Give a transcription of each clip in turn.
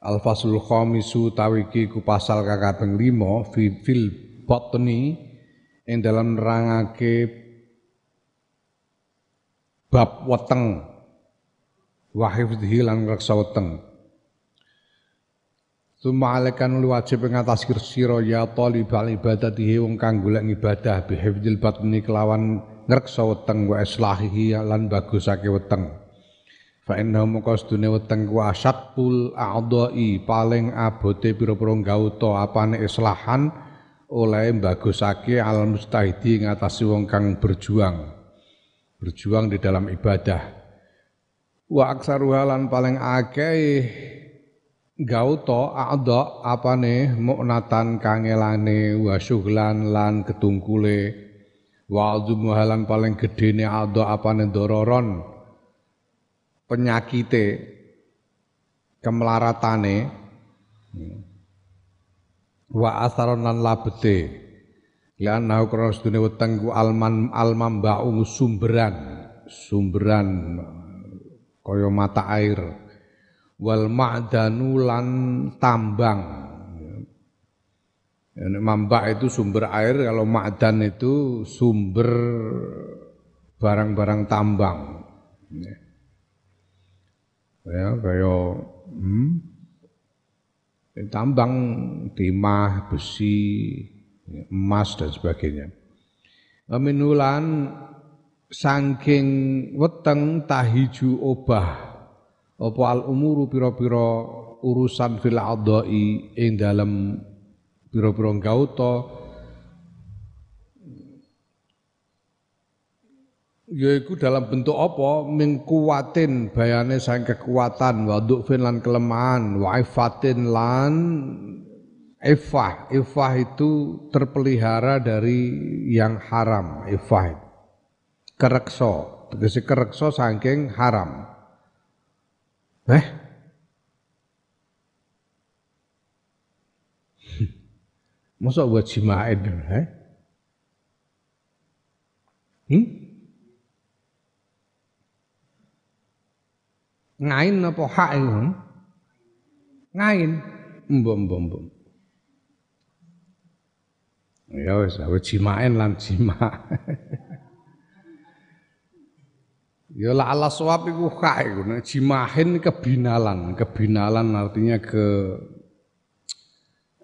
Al-Faslul Khamisu tawiki ku pasal limo fi fil botni ing dalam nerangake bab weteng. Wa hifdhi lan reksa weteng. Suma alekan lu wajib ngatas sira ya talibal ibadatihi wong kang ibadah bi hifdzil kelawan ngreksa weteng wa islahihi lan bagusake weteng Fa inna moko sedune weteng ku asyaqul a'dha'i paling abote pira-pira gauta apane islahan oleh bagusake al mustahidi ngatasi wong kang berjuang berjuang di dalam ibadah. Wa aksaruha lan paling akeh gauta a'dha apane muknatan kangelane wa syughlan lan ketungkule. Wa azumuhalan paling gedene a'dha apane dororon penyakite kemelaratane wa asaron lan labete. Lan nau krana sedune weteng ku alman alman ba'u sumberan sumberan kaya mata air. Wal ma'danu lan tambang. Mambak itu sumber air, kalau ma'dan itu sumber barang-barang tambang. ya kaya hmm, tambang timah, besi, emas dan sebagainya. Minulan saking weteng tahiju obah apa al umuru pira-pira urusan fil adai ing dalam pira-pira yaiku dalam bentuk apa? Mingkuwatin bayane sang kekuatan. Wa fin lan kelemahan. Wa ifatin lan ifah. Ifah itu terpelihara dari yang haram. Ifah kerekso tegese kerekso saking haram. Eh? Masa buat jimain, eh? Hmm? Ngain apa hak itu? Ngain. Mbok mbok mbok. Ya wis, jimaen lan jima. ya la ala suap iku hak iku. Jimahin kebinalan, kebinalan artinya ke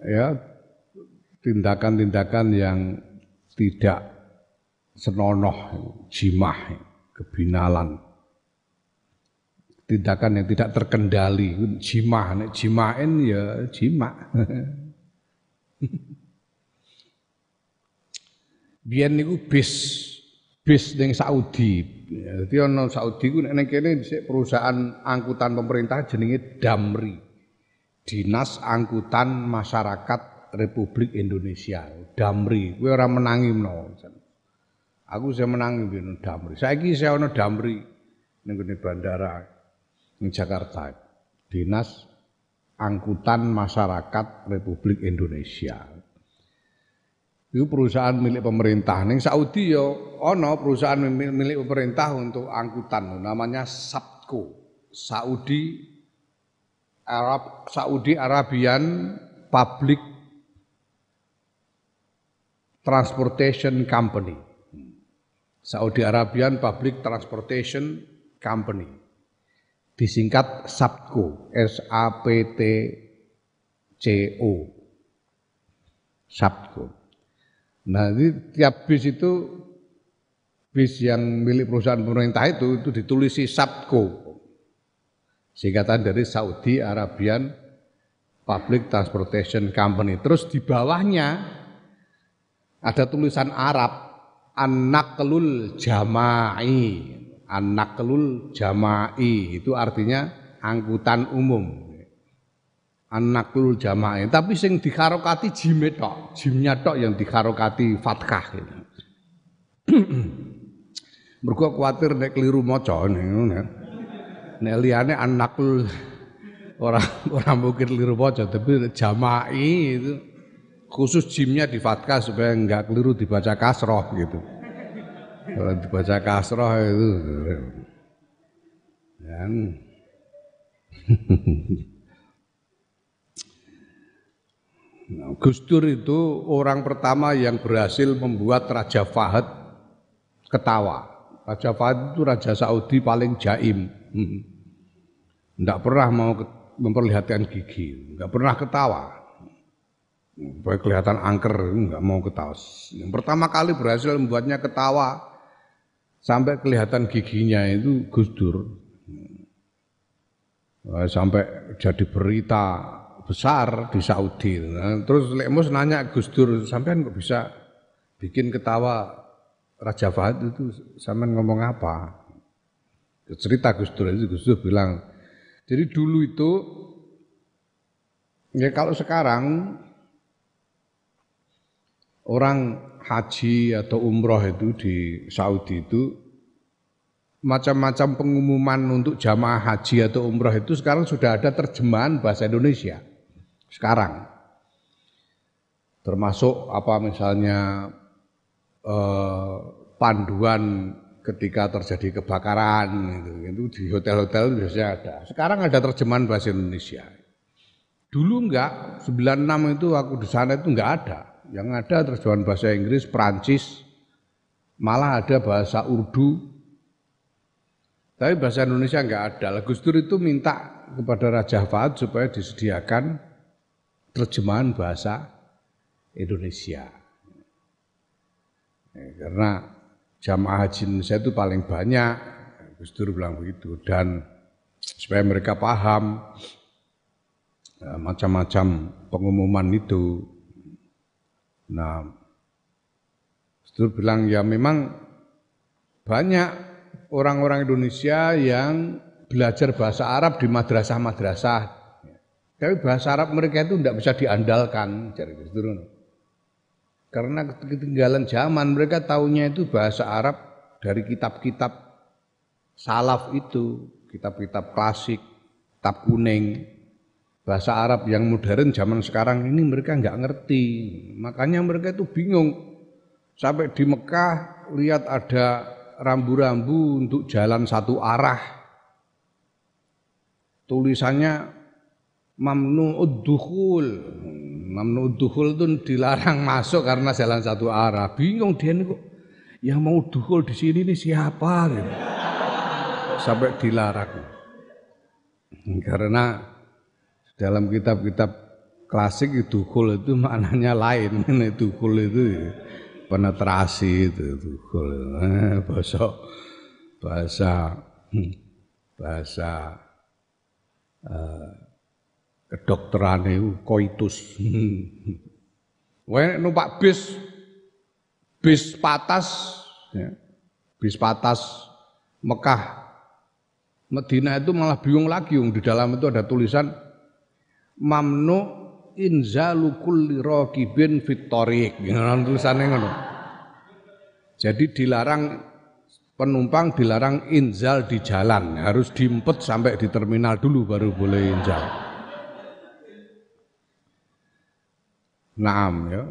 ya tindakan-tindakan yang tidak senonoh jimah kebinalan tindakan yang tidak terkendali. Jimah nek jimain ya jima biyen niku bis bis ning Saudi. Jadi ana Saudi ku nek kene perusahaan angkutan pemerintah jenenge Damri. Dinas Angkutan Masyarakat Republik Indonesia. Damri kowe ora menangi menawa aku saya menangi Damri. Saiki saya ana Damri ning bandara di Jakarta. Dinas Angkutan Masyarakat Republik Indonesia. Itu perusahaan milik pemerintah. Ning Saudi ya ono perusahaan milik pemerintah untuk angkutan namanya Sabco. Saudi Arab Saudi Arabian Public Transportation Company. Saudi Arabian Public Transportation Company disingkat SAPCO, S A P T C O. SAPCO. Nah, ini tiap bis itu bis yang milik perusahaan pemerintah itu itu ditulisi SAPCO. Singkatan dari Saudi Arabian Public Transportation Company. Terus di bawahnya ada tulisan Arab An-Naqlul Jama'i An-Naqlul Jama'i itu artinya angkutan umum. An-naqlul jama'i. Tapi sing dikarokati jime tok, jimnya tok yang dikarokati fathah gitu. Mergo kuwatir nek keliru maca ngono. Nek liyane an-naqlul ora ora mungkin keliru maca tapi jama'i itu khusus jimnya di fathah supaya enggak keliru dibaca kasroh gitu. Kalau dibaca kasroh itu dan Nah, Gus Dur itu orang pertama yang berhasil membuat Raja Fahad ketawa. Raja Fahad itu Raja Saudi paling jaim. Tidak pernah mau memperlihatkan gigi, nggak pernah ketawa. Baik kelihatan angker, nggak mau ketawa. Yang pertama kali berhasil membuatnya ketawa sampai kelihatan giginya itu Gus Dur. Sampai jadi berita besar di Saudi. Nah, terus Lekmus nanya Gus Dur, sampean kok bisa bikin ketawa Raja Fahad itu sampean ngomong apa? Cerita Gus Dur itu Gus Dur bilang, jadi dulu itu ya kalau sekarang orang haji atau umroh itu di Saudi itu macam-macam pengumuman untuk jamaah haji atau umroh itu sekarang sudah ada terjemahan bahasa Indonesia sekarang. Termasuk apa misalnya eh, panduan ketika terjadi kebakaran gitu, itu di hotel-hotel biasanya ada. Sekarang ada terjemahan bahasa Indonesia. Dulu enggak, 96 itu aku di sana itu enggak ada. Yang ada terjemahan bahasa Inggris, Prancis, malah ada bahasa Urdu. Tapi bahasa Indonesia enggak ada. Gus Dur itu minta kepada Raja Fahad supaya disediakan terjemahan bahasa Indonesia. Ya, karena jamaah haji Indonesia itu paling banyak, Gus Dur bilang begitu, dan supaya mereka paham ya, macam-macam pengumuman itu. Nah, Dur bilang ya memang banyak orang-orang Indonesia yang belajar bahasa Arab di madrasah-madrasah tapi bahasa Arab mereka itu tidak bisa diandalkan, Karena ketinggalan zaman mereka tahunya itu bahasa Arab dari kitab-kitab salaf itu, kitab-kitab klasik, kitab kuning. Bahasa Arab yang modern zaman sekarang ini mereka nggak ngerti. Makanya mereka itu bingung. Sampai di Mekah lihat ada rambu-rambu untuk jalan satu arah. Tulisannya mamnu'ud dukhul. Mamnu'ud dukhul itu dilarang masuk karena jalan satu arah. Bingung dia nih kok yang mau dukhul di sini ini siapa gitu. Sampai dilarang. Karena dalam kitab-kitab klasik itu dukhul itu maknanya lain. Ini dukhul itu penetrasi itu dukhul. Eh, bahasa bahasa hmm, bahasa uh, kedokteran itu koitus. Wae numpak bis bis patas ya, bis patas Mekah Medina itu malah bingung lagi di dalam itu ada tulisan mamnu inzalu kulli raqibin fit tariq. tulisannya ngono. Jadi dilarang penumpang dilarang inzal di jalan, harus diempet sampai di terminal dulu baru boleh inzal. Naam ya.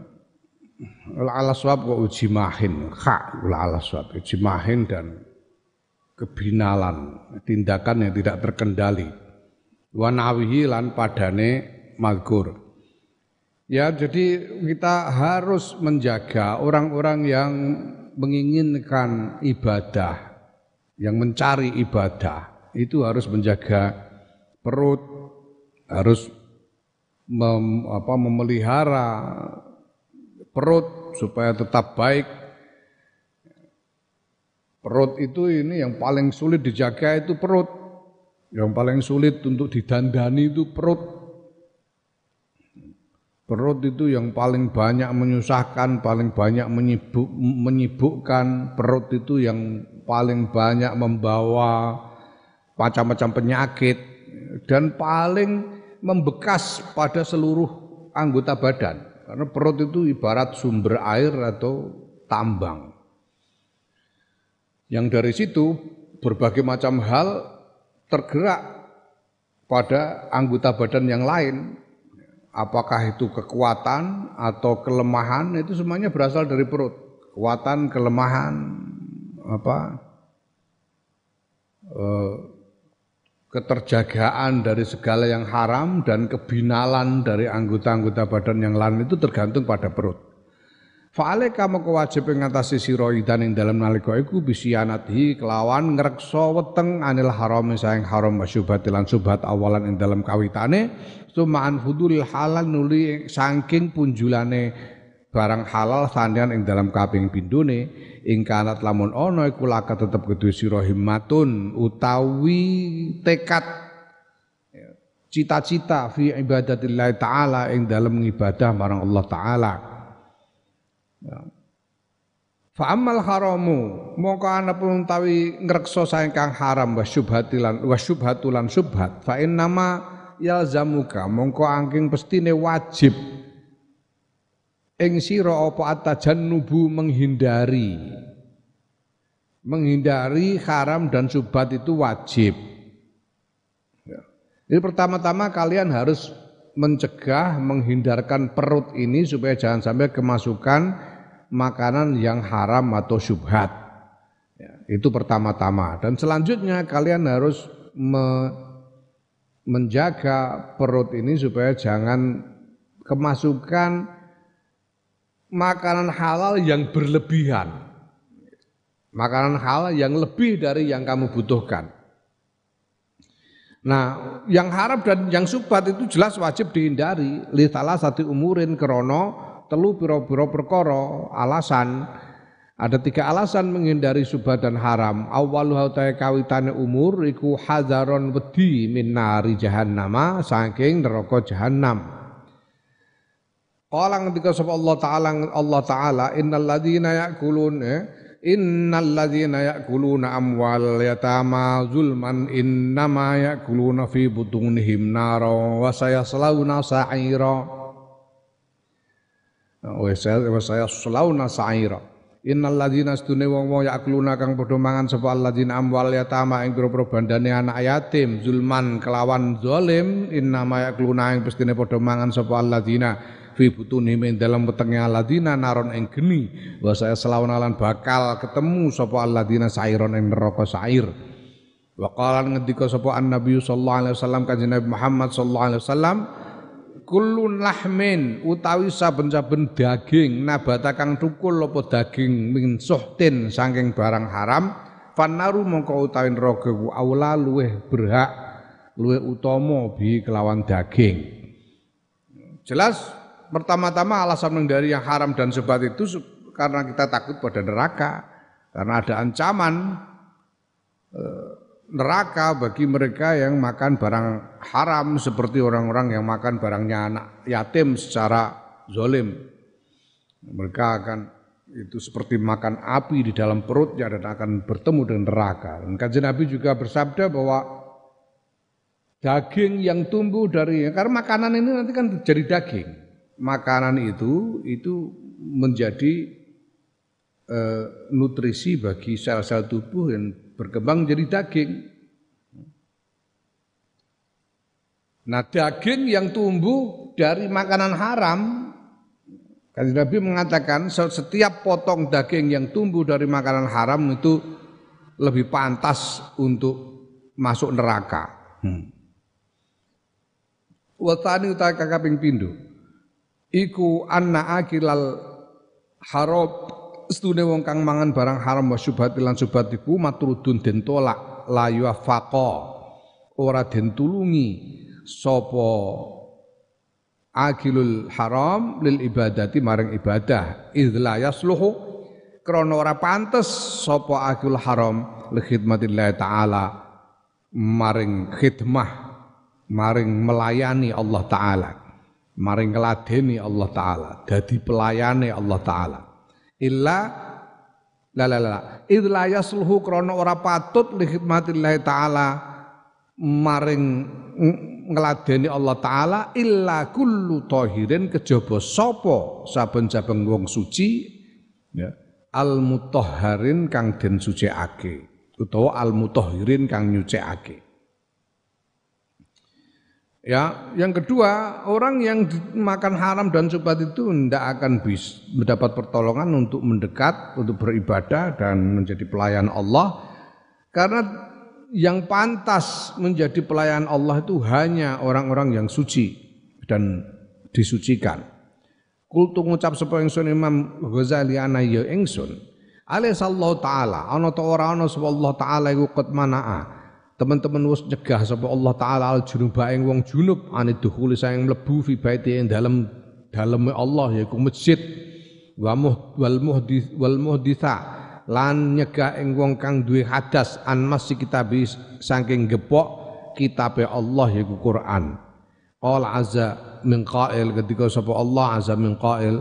Ala swab kok uji mahin, hak ala swab uji mahin dan kebinalan, tindakan yang tidak terkendali. Wanawihi lan padane magur. Ya, jadi kita harus menjaga orang-orang yang menginginkan ibadah, yang mencari ibadah, itu harus menjaga perut, harus mem, apa, memelihara perut supaya tetap baik. Perut itu ini yang paling sulit dijaga itu perut. Yang paling sulit untuk didandani itu perut. Perut itu yang paling banyak menyusahkan, paling banyak menyibuk, menyibukkan. Perut itu yang paling banyak membawa macam-macam penyakit dan paling membekas pada seluruh anggota badan. Karena perut itu ibarat sumber air atau tambang. Yang dari situ berbagai macam hal tergerak pada anggota badan yang lain. Apakah itu kekuatan atau kelemahan itu semuanya berasal dari perut. Kekuatan, kelemahan, apa eh, keterjagaan dari segala yang haram dan kebinalan dari anggota-anggota badan yang lain itu tergantung pada perut. Fa'ale kamu kewajib ngatasi sira idan ing dalam nalika iku bisianati kelawan ngrekso weteng anil haram saing haram masyubhat lan subhat awalan ing dalam kawitane sumaan fudul halal nuli saking punjulane barang halal sandian ing dalam kaping pindune ing kanat lamun ana iku laka tetep kedue sira himmatun utawi tekad cita-cita fi ibadatillah taala ing dalam ibadah marang Allah taala Ya. Fa amal haramu mongko ana pun tawi ngrekso kang haram wa syubhatilan wa syubhatulan syubhat fa innama yalzamuka mongko angking pestine wajib ing sira apa atajannubu menghindari menghindari haram dan syubhat itu wajib. Ya. Jadi pertama-tama kalian harus mencegah, menghindarkan perut ini supaya jangan sampai kemasukan makanan yang haram atau syubhat. Ya, itu pertama-tama. Dan selanjutnya kalian harus me menjaga perut ini supaya jangan kemasukan makanan halal yang berlebihan. Makanan halal yang lebih dari yang kamu butuhkan. Nah, yang haram dan yang subhat itu jelas wajib dihindari. Li satu umurin krono telu piro-piro perkara alasan ada tiga alasan menghindari subhat dan haram. Awalu hautai kawitane umur iku hadaron wedi min nari jahannama saking neraka jahannam. Qala ngendika sapa Allah taala Allah taala innal ladzina ya'kulun eh, innal ladzina ya'kuluna amwal yatama zulman innama ya'kuluna fi butunihim nara wa sayaslawna sa'ira wa saya selauna sa'ira. Innal ladzina astune wong-wong yakluna kang padha mangan sapa alladzina amwal yatama ing pira bandane anak yatim zulman kelawan zalim innama yakluna ing pestine padha mangan sapa alladzina fi butunihim ing dalam wetenge alladzina naron ing geni. Wa saya selauna lan bakal ketemu sapa alladzina sairon ing neraka sair. Wa qala ngendika sapa annabi sallallahu alaihi wasallam kanjeng Nabi Muhammad sallallahu alaihi wasallam kulun lahmin utawi saben-saben daging nabata kang tukul apa daging min suhtin saking barang haram. Fanaru mongko utawi neraka ku aula luweh berhak luweh utama bi kelawan daging. Jelas pertama-tama alasan menghindari yang haram dan sebat itu karena kita takut pada neraka karena ada ancaman eh, neraka bagi mereka yang makan barang haram seperti orang-orang yang makan barangnya anak yatim secara zolim. Mereka akan itu seperti makan api di dalam perutnya dan akan bertemu dengan neraka. Dan kajian Nabi juga bersabda bahwa daging yang tumbuh dari karena makanan ini nanti kan jadi daging. Makanan itu itu menjadi e, nutrisi bagi sel-sel tubuh yang berkembang jadi daging. Nah daging yang tumbuh dari makanan haram, kan Nabi mengatakan setiap potong daging yang tumbuh dari makanan haram itu lebih pantas untuk masuk neraka. Hmm. Watani utai kakaping pindu. Iku anna akilal harob stune wong kang mangan barang haram wa syubhat lan syubhat iku matrudun den tolak la yuafaqa ora den tulungi sapa akilul haram lil ibadati maring ibadah. Idla yasluhu krana ora pantes sapa akilul haram li khidmatillah taala maring khidmah maring melayani Allah taala maring ngladeni Allah taala dadi pelayane Allah taala illa la la la id yasluhu krana ora patut li khidmatillah taala maring ngladeni Allah taala illa kullu tahirin kejaba sapa saben-saben wong suci ya al kang den sucikake utawa al mutahhirin kang nyucikake Ya, yang kedua, orang yang makan haram dan subhat itu tidak akan bisa mendapat pertolongan untuk mendekat, untuk beribadah dan menjadi pelayan Allah. Karena yang pantas menjadi pelayan Allah itu hanya orang-orang yang suci dan disucikan. Kultu ngucap sapa ingsun Imam Ghazali ana ya ingsun. Alaihissallahu taala ana ta ora ana sapa Allah taala iku qad manaa teman-teman wis nyegah sapa Allah taala al junuba ing wong junub. Ane dukhuli sayang mlebu fi baiti ing dalem daleme Allah yaiku masjid. Wa wal muhdis wal muhditha. Lan nyegah ing wong kang duwe hadas an masih kitab saking gepok kitabe Allah yaiku Quran. Qala azza min qail ketika sapa Allah azza min qail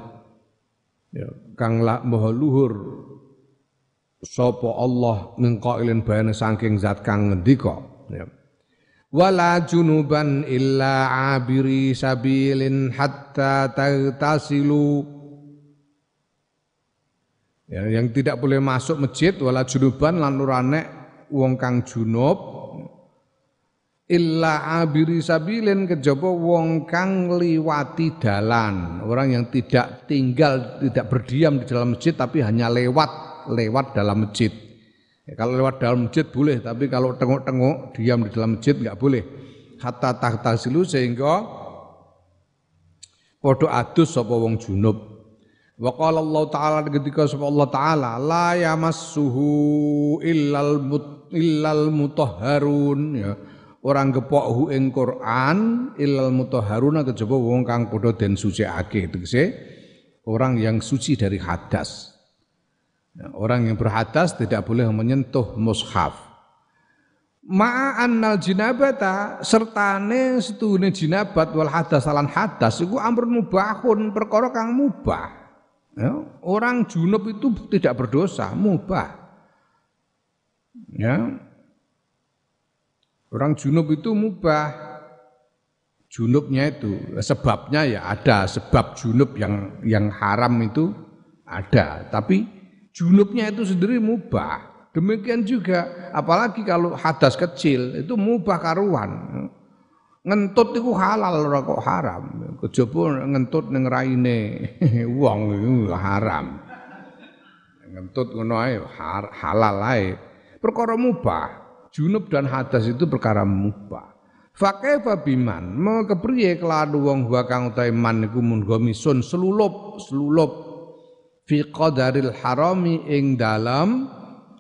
ya kang la maha luhur sapa Allah min qailin bayane saking zat kang ngendika ya. Wala junuban illa abiri sabilin hatta tagtasilu ya, yang tidak boleh masuk masjid wala junuban lan urane wong kang junub. Illa abiri sabilin kejaba wong kang liwati dalan. Orang yang tidak tinggal tidak berdiam di dalam masjid tapi hanya lewat lewat dalam masjid. Ya, kalau lewat dalam masjid boleh, tapi kalau tengok-tengok diam di dalam masjid nggak boleh. Hatta tahta silu sehingga podo adus sapa wong junub. Wa qala Allah taala ketika sapa Allah taala la yamassuhu illal mut, illal mutahharun ya. Orang gepok ing Quran illal mutahharuna kejaba wong kang padha den suciake tegese orang yang suci dari hadas. Ya, orang yang berhadas tidak boleh menyentuh mushaf. Ma'annal jinabata sertane setune jinabat wal hadas alan hadas iku amrun mubahun perkara kang mubah. Ya, orang junub itu tidak berdosa, mubah. Ya. Orang junub itu mubah. Junubnya itu sebabnya ya ada sebab junub yang yang haram itu ada, tapi junubnya itu sendiri mubah. Demikian juga apalagi kalau hadas kecil itu mubah karuan. Ngentut itu halal ora kok haram. Kejaba ngentut ning raine wong itu haram. Ngentut ngono ae halal ae. Perkara mubah. Junub dan hadas itu perkara mubah. Fakaifa biman, mau kepriye keladu wong wa kang utahe man iku mun selulup selulup fi qadaril harami ing dalam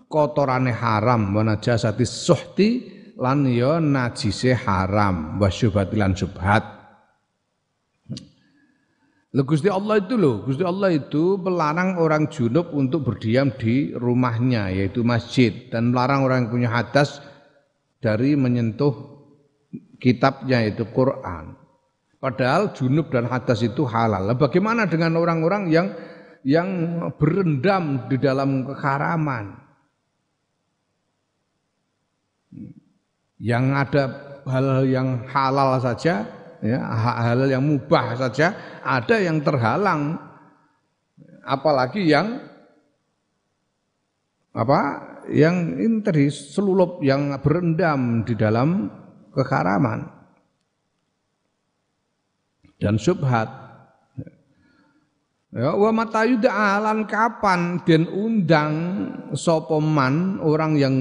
kotorane haram wa najasati suhti lan ya najise haram wa syubhati lan syubhat Gusti Allah itu loh, Gusti Allah itu melarang orang junub untuk berdiam di rumahnya yaitu masjid dan melarang orang yang punya hadas dari menyentuh kitabnya yaitu Quran. Padahal junub dan hadas itu halal. Bagaimana dengan orang-orang yang yang berendam di dalam keharaman. Yang ada hal yang halal saja, ya, hal yang mubah saja, ada yang terhalang. Apalagi yang apa? Yang ini tadi selulup yang berendam di dalam keharaman dan subhat Ya, wa matayuda alan kapan den undang sopoman orang yang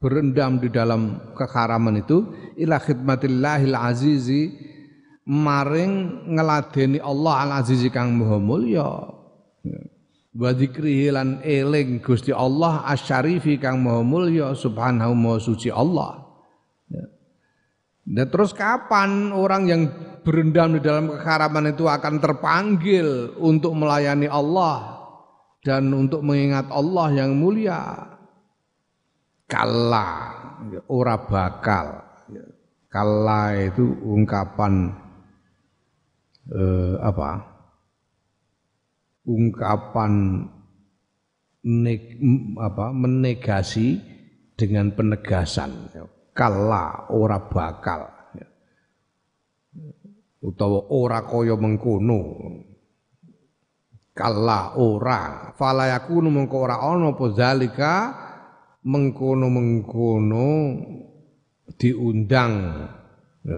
berendam di dalam keharaman itu ila khidmatillahil azizi maring ngeladeni Allah al azizi kang maha mulya ya. wa lan eling Gusti Allah asyarifi kang maha mulya subhanahu maha suci Allah. Dan terus kapan orang yang berendam di dalam keharaman itu akan terpanggil untuk melayani Allah dan untuk mengingat Allah yang mulia? Kala, ora bakal. Kala itu ungkapan eh, apa? Ungkapan neg, apa, menegasi dengan penegasan kala ora bakal. Utawa ora kaya mengkono. Kala ora. Fala yakunu mengko ora ana apa zalika mengkono-mengkono diundang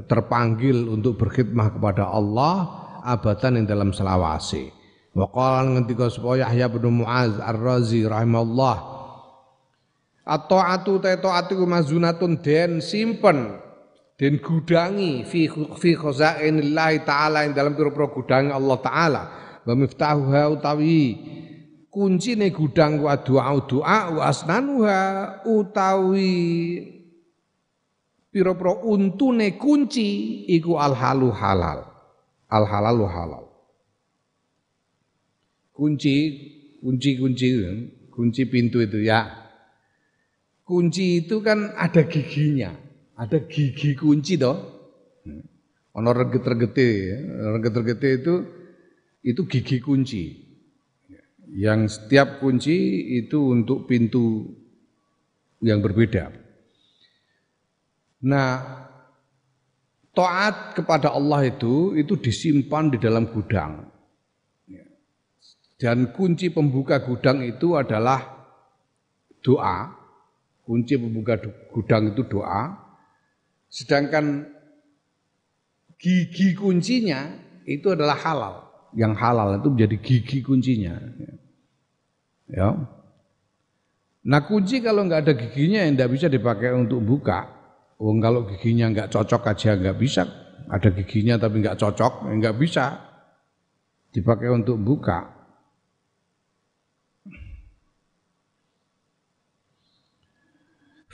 terpanggil untuk berkhidmah kepada Allah abadan yang dalam selawase. Wa qala ngendika supaya Yahya bin Muaz Ar-Razi rahimahullah At-ta'atu ta ta'atu mazunatun den simpen den gudangi fi fi khazainillahi taala ing dalam pira-pira gudang Allah taala. Wa miftahuha utawi kuncine gudang wa doa doa wa asnanuha utawi pira-pira untune kunci iku al halu halal. Al halalu halal. Kunci kunci kunci kunci pintu itu ya kunci itu kan ada giginya ada gigi kunci toh ono reget-regete reget-regete itu itu gigi kunci yang setiap kunci itu untuk pintu yang berbeda. Nah, taat kepada Allah itu itu disimpan di dalam gudang. Dan kunci pembuka gudang itu adalah doa. Kunci pembuka gudang itu doa. Sedangkan gigi kuncinya itu adalah halal. Yang halal itu menjadi gigi kuncinya. Ya. Nah kunci kalau nggak ada giginya yang nggak bisa dipakai untuk buka. Oh kalau giginya nggak cocok aja nggak bisa. Ada giginya tapi nggak cocok nggak bisa dipakai untuk buka.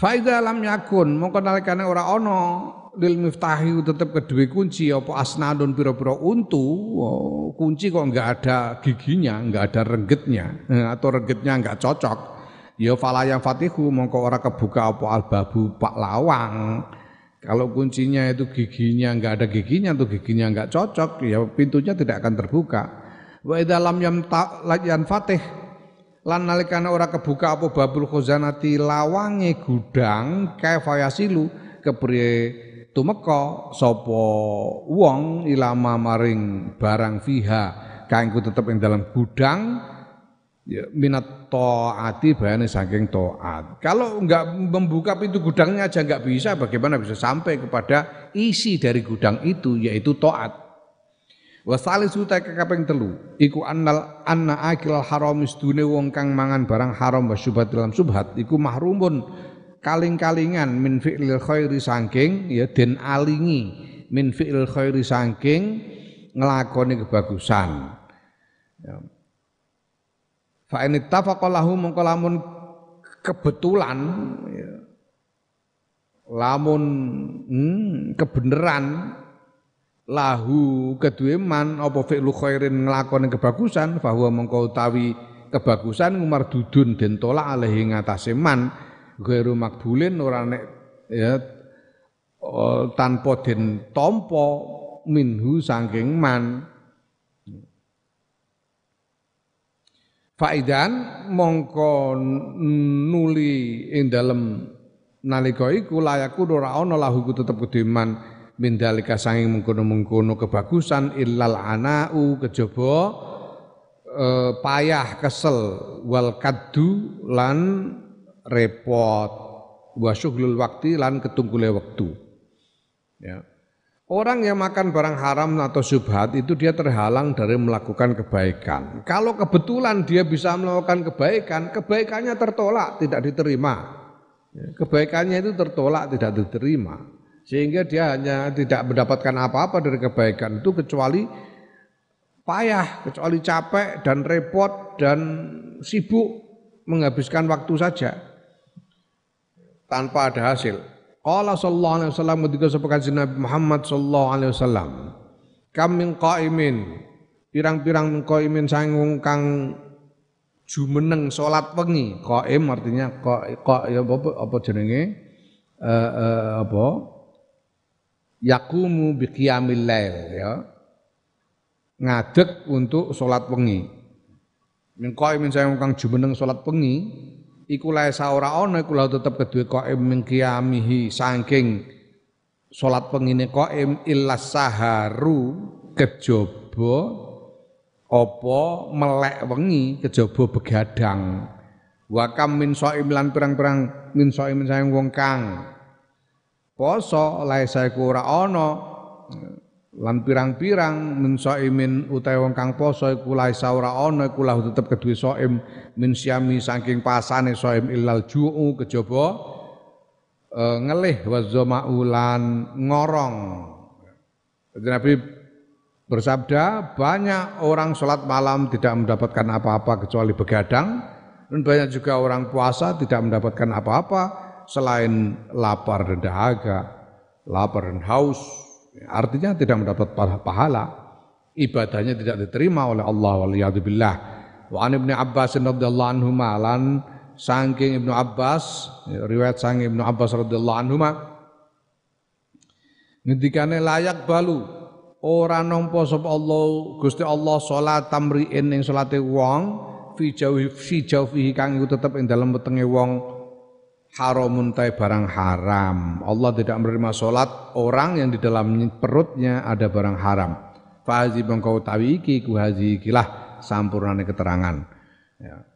Faida lam yakun mongko nalikane ora ana lil miftahi tetep kedua kunci apa asnadun pira-pira untu. Oh, kunci kok enggak ada giginya enggak ada reggetnya eh, atau reggetnya enggak cocok. Ya fala yang fatihu mongko ora kebuka apa albabu pak lawang. Kalau kuncinya itu giginya enggak ada giginya atau giginya enggak cocok ya pintunya tidak akan terbuka. Wa dalam yang yan fatih lan nalikane ora kebuka apa babul khazanati lawange gudang kaifa yasilu kepriye tumeka sapa wong ilama maring barang fiha kanggo tetep ing dalam gudang ya minat taati bayane saking taat. Kalau enggak membuka pintu gudangnya aja enggak bisa, bagaimana bisa sampai kepada isi dari gudang itu yaitu taat. Wa salisu ta kaping telu iku annal anna akil haram istune wong kang mangan barang haram wa syubhat dalam subhat iku mahrumun kaling-kalingan min fi'lil khairi saking ya den alingi min fi'lil khairi saking nglakoni kebagusan ya. Fa in ittafaqalahu mongko lamun kebetulan ya, lamun hmm, kebenaran lahu kedue man apa fi'lu khairin nglakoni kebagusan bahwa mengko utawi kebagusan umar dudun den tolak alaihi ngatasé man ghairu makbulin ora nek ya tanpa den tampa minhu saking man. Faidan mongko nuli ing dalem nalika iku layaku ora ana lahu tetep kudiman mindalika sanging mengkono-mengkono kebagusan illal anau kejaba e, payah kesel wal kaddu lan repot wa syughlul waktu lan ketunggule waktu ya Orang yang makan barang haram atau subhat itu dia terhalang dari melakukan kebaikan. Kalau kebetulan dia bisa melakukan kebaikan, kebaikannya tertolak, tidak diterima. Ya, kebaikannya itu tertolak, tidak diterima. Sehingga dia hanya tidak mendapatkan apa-apa dari kebaikan itu kecuali payah, kecuali capek dan repot dan sibuk menghabiskan waktu saja tanpa ada hasil. Qala sallallahu alaihi wasallam ketika sepakat Nabi Muhammad sallallahu alaihi wasallam. Kam min qaimin pirang-pirang min qaimin sangung kang jumeneng salat wengi. Qaim artinya qa, qa ya apa apa jenenge? Uh, uh, apa? Yakumu biqiyamil lail ya. Ngadeg untuk salat wengi. Min qaimin saya kang jumeneng salat wengi iku lae saora ana iku lha tetep kedue qaim min qiyamihi saking salat pengine qaim illas saharu kejaba apa melek wengi kejaba begadang wa kam min shaim lan pirang-pirang min shaim sayang wong kang poso lae saeku ora ana lan pirang-pirang min shaimin utahe wong kang poso iku lae ora ana iku lahu tetep kedue shaim min syami saking pasane shaim illal ju'u kejaba uh, ngelih wa ulan ngorong. Nabi bersabda, banyak orang sholat malam tidak mendapatkan apa-apa kecuali begadang, dan banyak juga orang puasa tidak mendapatkan apa-apa selain lapar dan dahaga, lapar dan haus. Artinya tidak mendapat pahala, ibadahnya tidak diterima oleh Allah waliyadzubillah. Wa an ibni Abbas radhiyallahu anhu malan saking Ibnu Abbas riwayat saking Ibnu Abbas radhiyallahu anhu ngendikane layak balu ora nampa sapa Allah Gusti Allah salat tamriin ing salate wong fi jauhi fi jauhi kang iku tetep ing dalem wetenge wong haramun tai barang haram. Allah tidak menerima salat orang yang di dalam perutnya ada barang haram. Fahazi bangkau tawi iki ku hazi ikilah sampurnane keterangan. Ya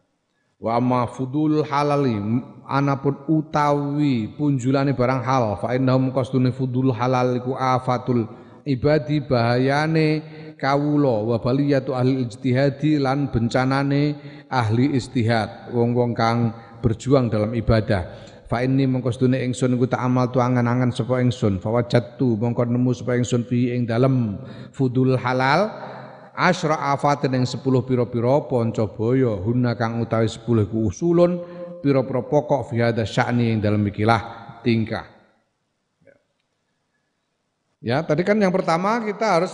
wa ma fudul halali anapun utawi punjulane barang hal fa innahum qasdune fudul halal iku afatul ibadi bahayane kawula wa baliyatu ahli ijtihadi lan bencanane ahli istihad wong-wong kang berjuang dalam ibadah fa inni mongko sedune ingsun iku tak amal tu angan-angan sapa ingsun fa wajadtu mongko nemu sapa ingsun fi ing dalem fudul halal asra afatin yang sepuluh piro-piro ponco boyo hunna kang utawi sepuluh ku usulun piro-piro pokok fi hadza sya'ni yang dalam ikilah tingkah. Ya, tadi kan yang pertama kita harus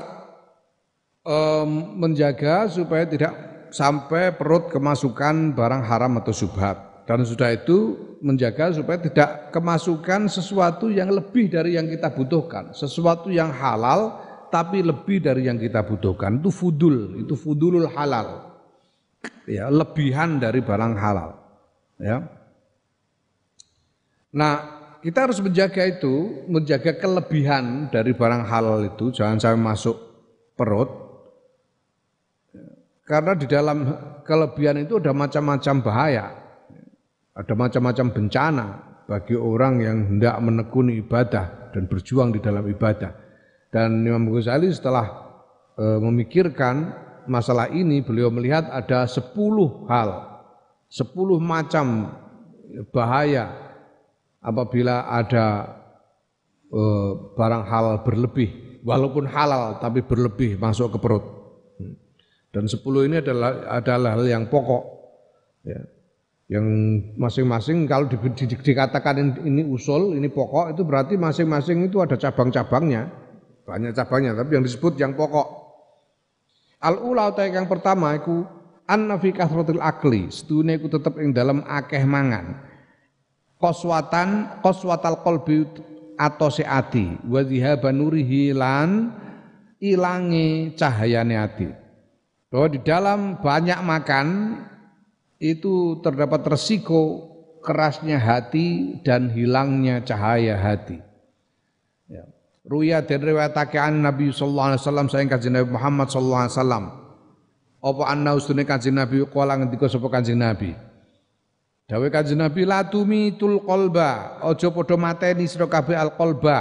um, menjaga supaya tidak sampai perut kemasukan barang haram atau subhat. Dan sudah itu menjaga supaya tidak kemasukan sesuatu yang lebih dari yang kita butuhkan, sesuatu yang halal tapi lebih dari yang kita butuhkan itu fudul, itu fudulul halal. Ya, lebihan dari barang halal. Ya. Nah, kita harus menjaga itu, menjaga kelebihan dari barang halal itu, jangan sampai masuk perut. Karena di dalam kelebihan itu ada macam-macam bahaya. Ada macam-macam bencana bagi orang yang hendak menekuni ibadah dan berjuang di dalam ibadah. Dan Imam Ghazali setelah e, memikirkan masalah ini, beliau melihat ada sepuluh hal, sepuluh macam bahaya apabila ada e, barang halal berlebih, walaupun halal tapi berlebih masuk ke perut. Dan sepuluh ini adalah adalah hal yang pokok, ya. Yang masing-masing kalau di, di, dikatakan ini usul, ini pokok, itu berarti masing-masing itu ada cabang-cabangnya. Banyak cabangnya, tapi yang disebut yang pokok. Al-ula yang pertama iku anna fi kathratil akli, sedune iku tetep ing dalam akeh mangan. Koswatan koswatal qalbi atose ati wa dhihaban nurihi lan ilange cahayane ati. Bahwa di dalam banyak makan itu terdapat resiko kerasnya hati dan hilangnya cahaya hati. Ruya dan riwayatake an Nabi sallallahu alaihi wasallam sayang kanjeng Nabi Muhammad sallallahu alaihi wasallam. Apa anna ustune kanjeng Nabi kala ngendika sapa kanjeng Nabi. Dawe kanjeng Nabi la tumitul qalba, aja padha mateni sira kabeh al qalba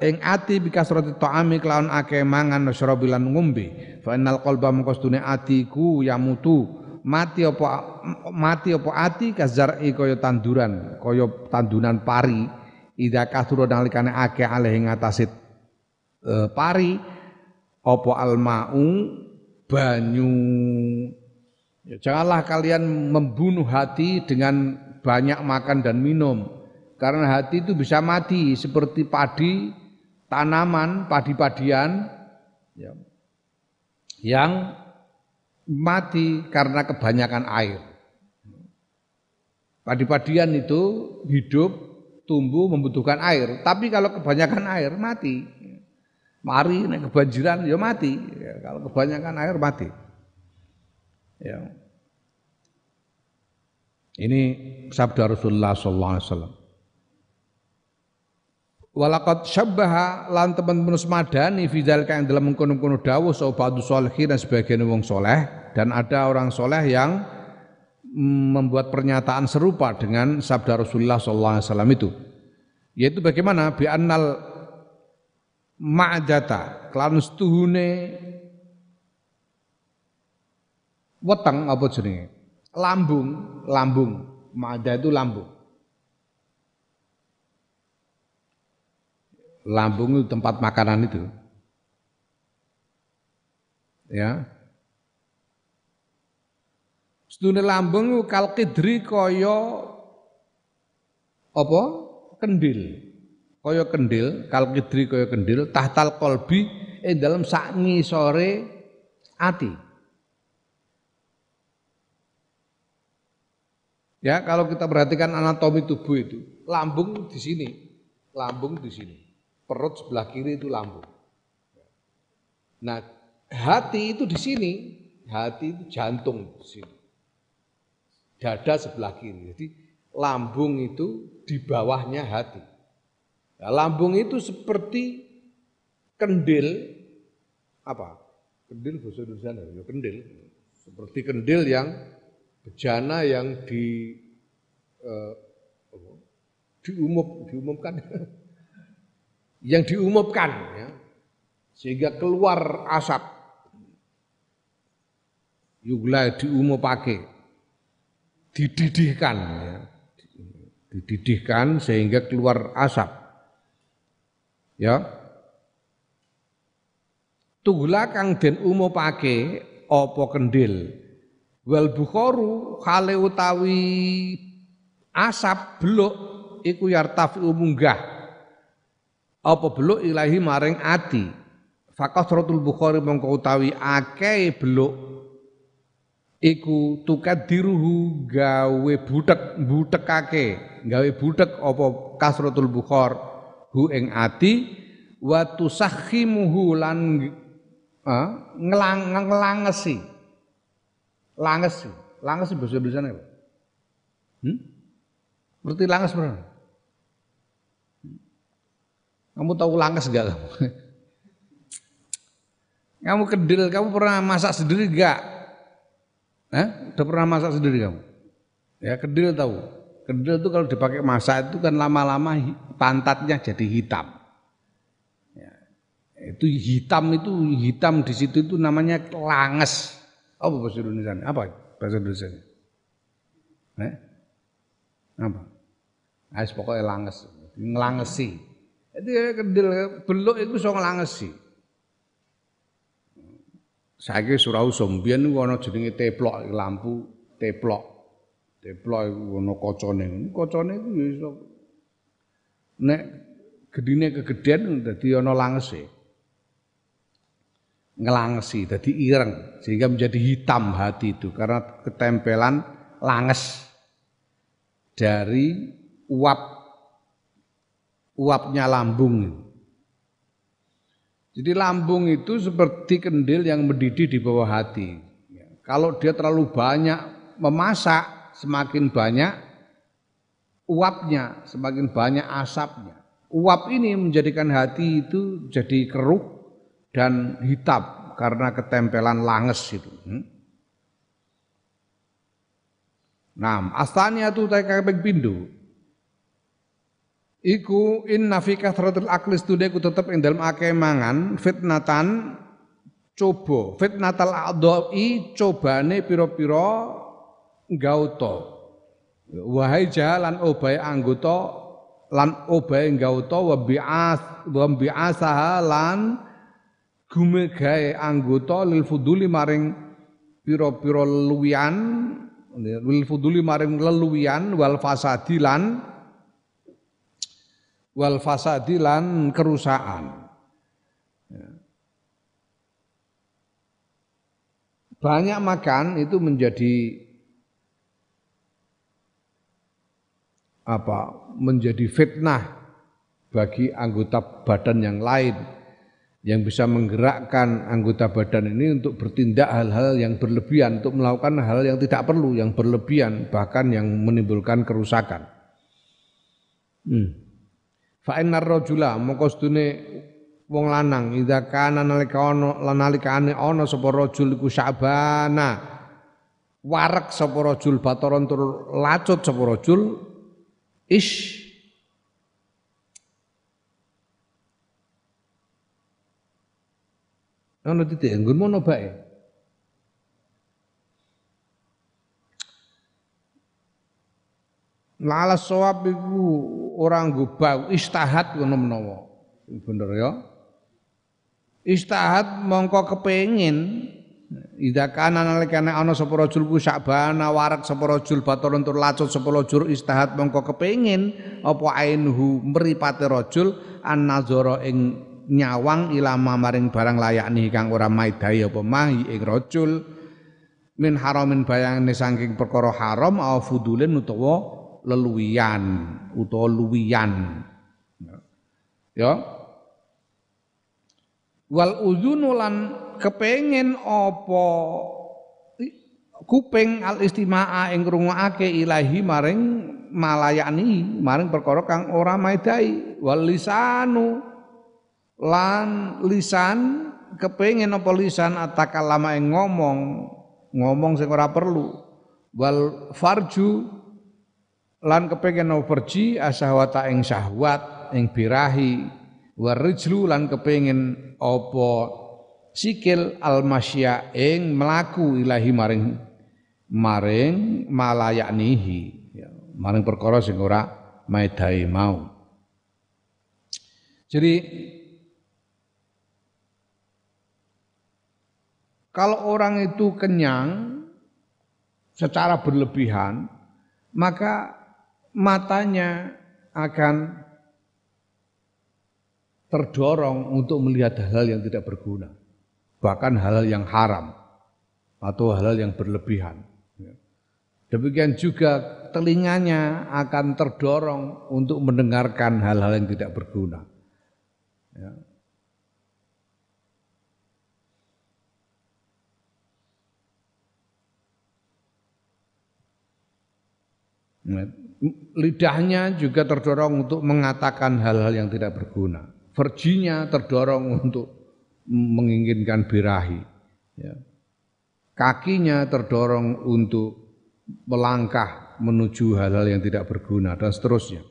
ing ati bikasrati ta'ami kelawan akeh mangan nasyrabi lan ngombe. Fa innal qalba mengko atiku yamutu mati apa mati apa ati kazari kaya tanduran kaya tandunan pari. Ida kathura nalikane akeh alih ing atase e, pari apa almau banyu. Ya, janganlah kalian membunuh hati dengan banyak makan dan minum karena hati itu bisa mati seperti padi tanaman padi-padian ya, yang mati karena kebanyakan air padi-padian itu hidup tumbuh membutuhkan air tapi kalau kebanyakan air mati Mari nek kebanjiran ya mati. Ya, kalau kebanyakan air mati. Ya. Ini sabda Rasulullah wasallam. Walakot syabbaha lan teman-teman semadani fizal yang dalam mengkono-kono dawuh sapa ba'du dan sebagian wong soleh. Dan ada orang soleh yang membuat pernyataan serupa dengan sabda Rasulullah SAW itu. Yaitu bagaimana? Bi annal ma'jata klan stuhune weteng apa jenenge? Lambung lambung. Ma'jah itu lambung lambung itu tempat makanan itu. Ya. Sedune lambung kal kidri kaya apa? Kendil. Kaya kendil, kal kidri kaya kendil, tahtal kolbi ing dalam sak ngisore ati. Ya, kalau kita perhatikan anatomi tubuh itu, lambung di sini, lambung di sini perut sebelah kiri itu lambung. Nah, hati itu di sini, hati itu jantung di sini. Dada sebelah kiri. Jadi lambung itu di bawahnya hati. Nah, lambung itu seperti kendil apa? Kendil bahasa Indonesia ya kendil. Seperti kendil yang bejana yang di eh, diumum diumumkan yang diumumkan ya, sehingga keluar asap. Yugla diumumake. Dididihkan ya. dididihkan sehingga keluar asap. Ya. Tugla kang den umupake apa kendil? Wal bukharu khale utawi asap beluk iku yartafi munggah apa beluk ilahi maring ati suratul bukhari mongko utawi akeh beluk iku tukadiruhu gawe butek butekake gawe butek apa kasratul bukhar hu ing ati wa tusakhimuhu lan ngelang ngelangesi langesi langesi bahasa Indonesia apa? Hmm? Berarti langes berapa? Kamu tahu langes enggak kamu? Kamu kedil, kamu pernah masak sendiri enggak? Eh? Udah pernah masak sendiri kamu? Ya kedil tahu. Kedil itu kalau dipakai masak itu kan lama-lama pantatnya jadi hitam. Ya. Itu hitam itu hitam di situ itu namanya langes. Apa bahasa Indonesia? Apa bahasa Indonesia? Eh? Apa? Ais pokoknya langes, ngelangesi. Jadi kendil beluk itu iso nglangesi. Saiki surau sombien niku ana jenenge teplok lampu teplok. Teplok iku ana kacane. Kacane iku ya nek gedine kegedean dadi ana langese. Ngelangesi dadi ireng sehingga menjadi hitam hati itu karena ketempelan langes dari uap uapnya lambung. Jadi lambung itu seperti kendil yang mendidih di bawah hati. Ya, kalau dia terlalu banyak memasak, semakin banyak uapnya, semakin banyak asapnya. Uap ini menjadikan hati itu jadi keruh dan hitam karena ketempelan langes itu. Hmm? Nah, astanya itu kayak pindu. Iku inna fi kathratil akli studi ku tetep ing dalem akeh mangan fitnatan coba. Fitnatal a'dha'i cobane pira-pira gauta wahai jalan obahe anggota lan gauta wa bi'as wa bi'asaha lan gumegae anggota lil fuduli maring pira-pira luwian lil fuduli maring leluwian wal fasadi lan wal fasadi lan kerusakan. Ya. Banyak makan itu menjadi apa? Menjadi fitnah bagi anggota badan yang lain yang bisa menggerakkan anggota badan ini untuk bertindak hal-hal yang berlebihan, untuk melakukan hal yang tidak perlu, yang berlebihan, bahkan yang menimbulkan kerusakan. Hmm. Fa innar rajula mongko sedune wong lanang idza kana nalika ana nalikane ana sapa rajul iku syabana warek sapa rajul bataron tur lacut sapa rajul ish Ono titik nggon mono bae. Lala sawab iku ora nggo bau istihad ngono menawa. Bener ya. Istihad mongko kepengin Ida kana nalikane ana sapa rajul ku sakbana warak sapa rajul batalun tur lacut sapa rajul istihad mongko kepengin apa ainhu mripate rajul an nazara ing nyawang ilama maring barang layakni kang ora maidai apa mahi ing rajul min haramin bayangane saking perkara haram au fudulin utawa leluwian utawa luwian. Ya. Wal uzunu lan kepengin apa kuping al istimaa ing ilahi maring malayani maring perkara kang ora maidai wal lisanu lan lisan kepengin apa lisan atakalama yang ngomong ngomong sing ora perlu. Wal farju lan kepengin apa farji asahwata ing syahwat ing birahi. Warijlu lan kepengin apa sikil almasya ing melaku ilahi maring maring malayaknihi ya, maring perkara sing ora maedai mau. Jadi Kalau orang itu kenyang secara berlebihan, maka matanya akan terdorong untuk melihat hal-hal yang tidak berguna, bahkan hal-hal yang haram atau hal-hal yang berlebihan. Demikian juga telinganya akan terdorong untuk mendengarkan hal-hal yang tidak berguna. Ya. Lidahnya juga terdorong untuk mengatakan hal-hal yang tidak berguna. Verjinya terdorong untuk menginginkan birahi. Ya. Kakinya terdorong untuk melangkah menuju hal-hal yang tidak berguna dan seterusnya.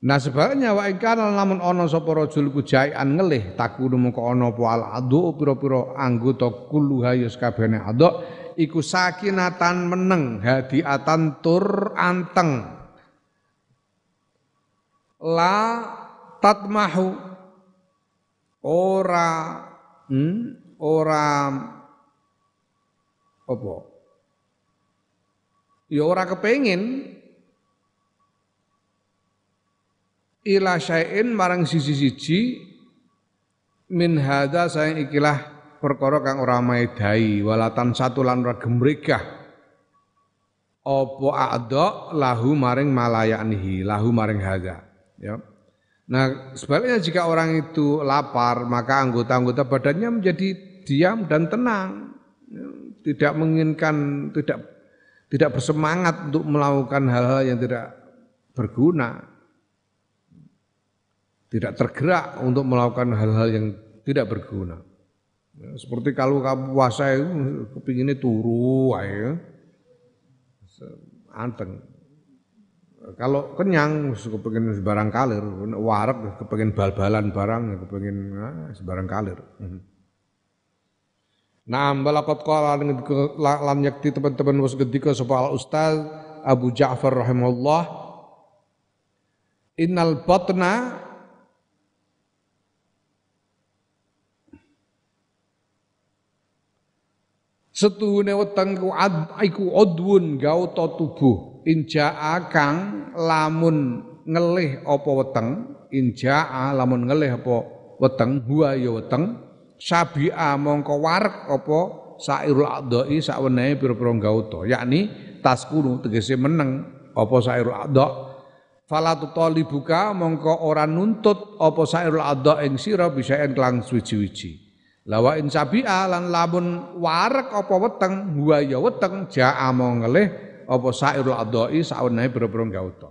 Nah sebaliknya wa ikana lamun ana sapa rajul ku jaian ngelih takunu mengko ana apa al adu pira-pira anggota kulluha ya sakabehane aduk iku sakinatan meneng hadiatan tur anteng. La tatmahu. Ora hmm, ora apa? Ya ora kepengin. Ila syai'in marang sisi-siji min hadza sayang ikilah perkara kang ora maedai walatan satu lan ora gemregah apa adha lahu maring malayanihi lahu maring haga ya. Nah sebaliknya jika orang itu lapar maka anggota-anggota badannya menjadi diam dan tenang ya, tidak menginginkan tidak tidak bersemangat untuk melakukan hal-hal yang tidak berguna. Tidak tergerak untuk melakukan hal-hal yang tidak berguna seperti kalau kamu puasa itu kepinginnya turu ayo. Anteng. Kalau kenyang kepingin sebarang kalir, warak kepingin bal-balan barang, kepingin nah, sebarang kalir. Nah, balakot kala lan yakti teman-teman was ketika sapa Ustaz Abu Ja'far rahimahullah Innal batna Setuhune weteng ku ad, iku udwun gauta tubuh. Injaa kang lamun ngelih apa weteng? Injaa lamun ngelih apa weteng? Huwa ya weteng. Sabia mongko warek apa? Sairul adai sakwenehe pira-pira gauta. Yakni taskunu tegese meneng apa sairul adha fala tutalibuka mongko ora nuntut apa sairul adha ing sira bisa kelang suwi-wiji Lawa in sabi'a lan lamun warek apa weteng huwa ya weteng ja'a ngelih apa sairul adai sawenehe boro-boro gauta.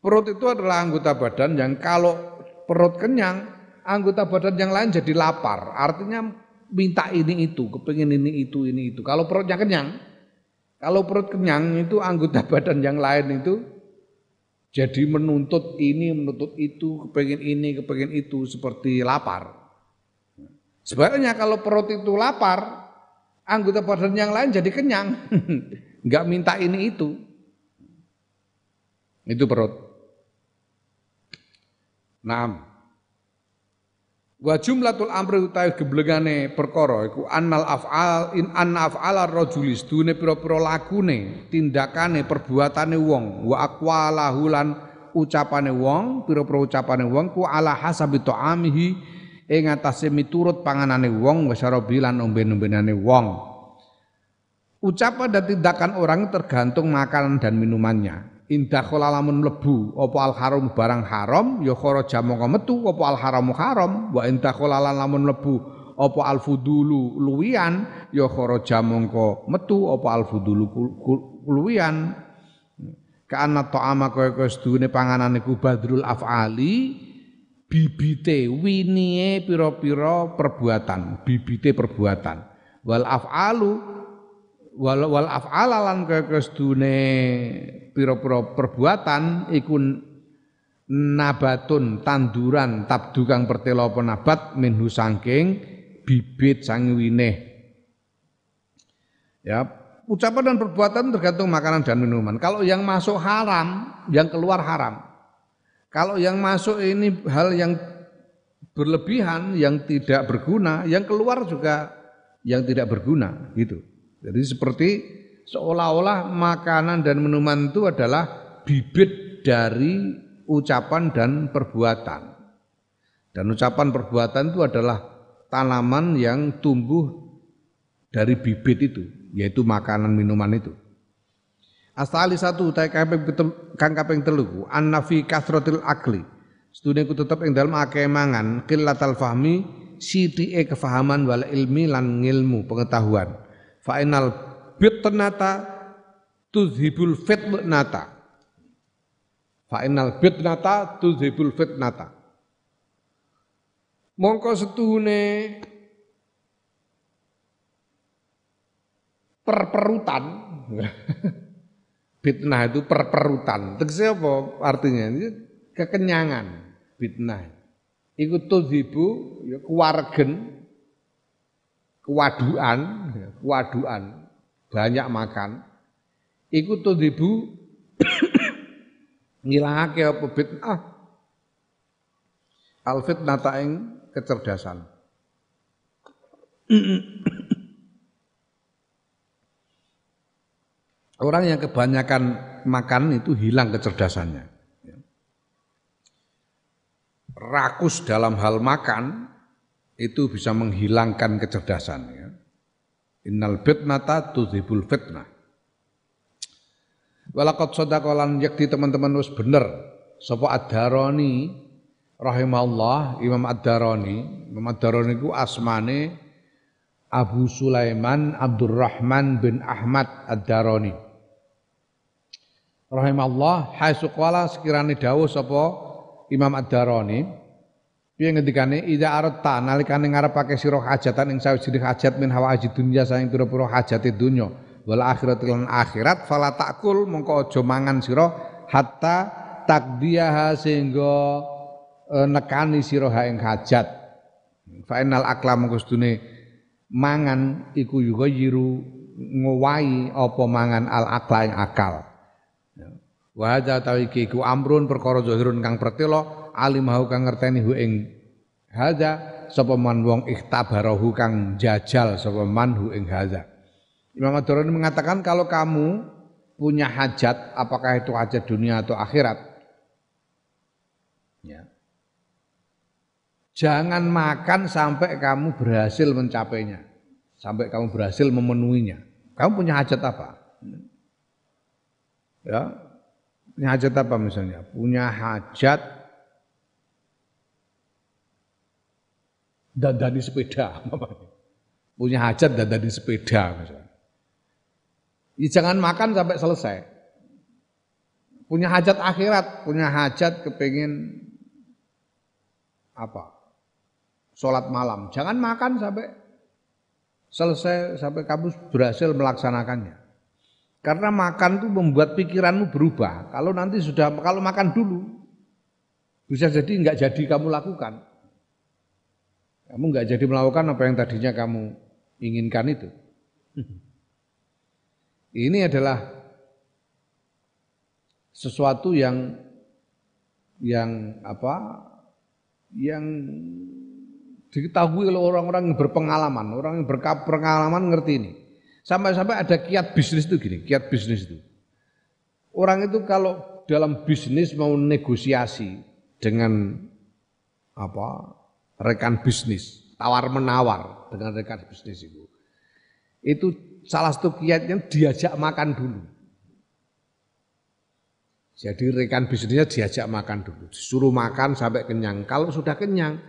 Perut itu adalah anggota badan yang kalau perut kenyang, anggota badan yang lain jadi lapar. Artinya minta ini itu, kepingin ini itu, ini itu. Kalau perutnya kenyang, kalau perut kenyang itu anggota badan yang lain itu jadi menuntut ini, menuntut itu, kepingin ini, kepingin itu seperti lapar. Sebenarnya kalau perut itu lapar, anggota badan yang lain jadi kenyang. Enggak minta ini itu. Itu perut. Naam. Wa jumlatul amri utawi geblengane perkara iku annal af'al in anna af'ala rajuli dune pira-pira lagune, tindakane, perbuatane wong, wa aqwalahu lan ucapane wong, pira-pira ucapane wong ku ala hasabi ta'amihi ing atase miturut panganane wong wa syarabi lan omben-ombenane wong. Ucapan dan tindakan orang tergantung makanan dan minumannya. Indah lamun mlebu apa al haram barang haram ya kharaja mongko metu apa al haram haram wa indah lamun mlebu apa al fudulu luwian ya kharaja metu apa al fudulu luwian kana ta'ama kaya kaya sedune panganan iku badrul af'ali bibite winie pira-pira perbuatan bibite perbuatan. Wal af'alu wal wal af'alalan sedune pira-pira perbuatan iku nabatun tanduran tabdu kang pertelo minhu sangking bibit sangiwine ya ucapan dan perbuatan tergantung makanan dan minuman. Kalau yang masuk haram yang keluar haram kalau yang masuk ini hal yang berlebihan yang tidak berguna yang keluar juga yang tidak berguna gitu jadi seperti seolah-olah makanan dan minuman itu adalah bibit dari ucapan dan perbuatan. Dan ucapan perbuatan itu adalah tanaman yang tumbuh dari bibit itu, yaitu makanan minuman itu. Asali satu utai kang kaping telu annafi kasrotil akli. Sedune ku tetep ing dalem akeh mangan qillatal fahmi sithike kefahaman wal ilmi lan ngilmu pengetahuan. Fa bitnata tuzhibul fitnata fa innal bitnata tuzhibul fitnata mongko setuhune perperutan fitnah itu perperutan. Tegese apa artinya? Ini kekenyangan fitnah. Iku tuzhibu ya kewargen kewaduan ya, kewaduan. Banyak makan. Iku tudibu ngilangake apa bid'ah al fitnata ing kecerdasan Orang yang kebanyakan makan itu hilang kecerdasannya. Rakus dalam hal makan itu bisa menghilangkan kecerdasan. Ya. Innal fitnata tudzibul fitnah. Walakot sodakolan yakti teman-teman wis bener sapa Ad-Darani rahimahullah Imam Ad-Darani Imam Ad-Darani ku asmane Abu Sulaiman Abdurrahman bin Ahmad Ad-Darani rahimahullah hai qala sekirane dawuh sapa Imam Ad-Darani Piye ngendikane? Ida arata nalikane ngarepake sira hajatan ing sawijining hajat min hawa aji dunya saing pira-pira hajate dunya wal akhirat lan akhirat fala takul mongko aja mangan sira hatta takdiyaha sehingga e, nekani sira ha ing hajat. Fa akla mongko sedune mangan iku yuga yiru ngowahi apa mangan al akla ing akal wa hadza tawiki ku amrun perkara zahirun kang pertelo alimahu kang ngerteni hu ing hadza sapa man wong ikhtabarahu kang jajal sapa man hu ing hadza Imam ad mengatakan kalau kamu punya hajat apakah itu hajat dunia atau akhirat ya Jangan makan sampai kamu berhasil mencapainya. Sampai kamu berhasil memenuhinya. Kamu punya hajat apa? Ya. Punya hajat apa misalnya? Punya hajat dandani sepeda punya hajat dandani sepeda misalnya. Ya, jangan makan sampai selesai. punya hajat akhirat, punya hajat kepingin apa? Sholat malam. Jangan makan sampai selesai sampai kamu berhasil melaksanakannya. Karena makan itu membuat pikiranmu berubah. Kalau nanti sudah kalau makan dulu bisa jadi nggak jadi kamu lakukan. Kamu nggak jadi melakukan apa yang tadinya kamu inginkan itu. Ini adalah sesuatu yang yang apa yang diketahui oleh orang-orang yang berpengalaman, orang yang berpengalaman ngerti ini. Sampai-sampai ada kiat bisnis itu gini, kiat bisnis itu. Orang itu kalau dalam bisnis mau negosiasi dengan apa rekan bisnis, tawar menawar dengan rekan bisnis itu. Itu salah satu kiatnya diajak makan dulu. Jadi rekan bisnisnya diajak makan dulu, disuruh makan sampai kenyang. Kalau sudah kenyang,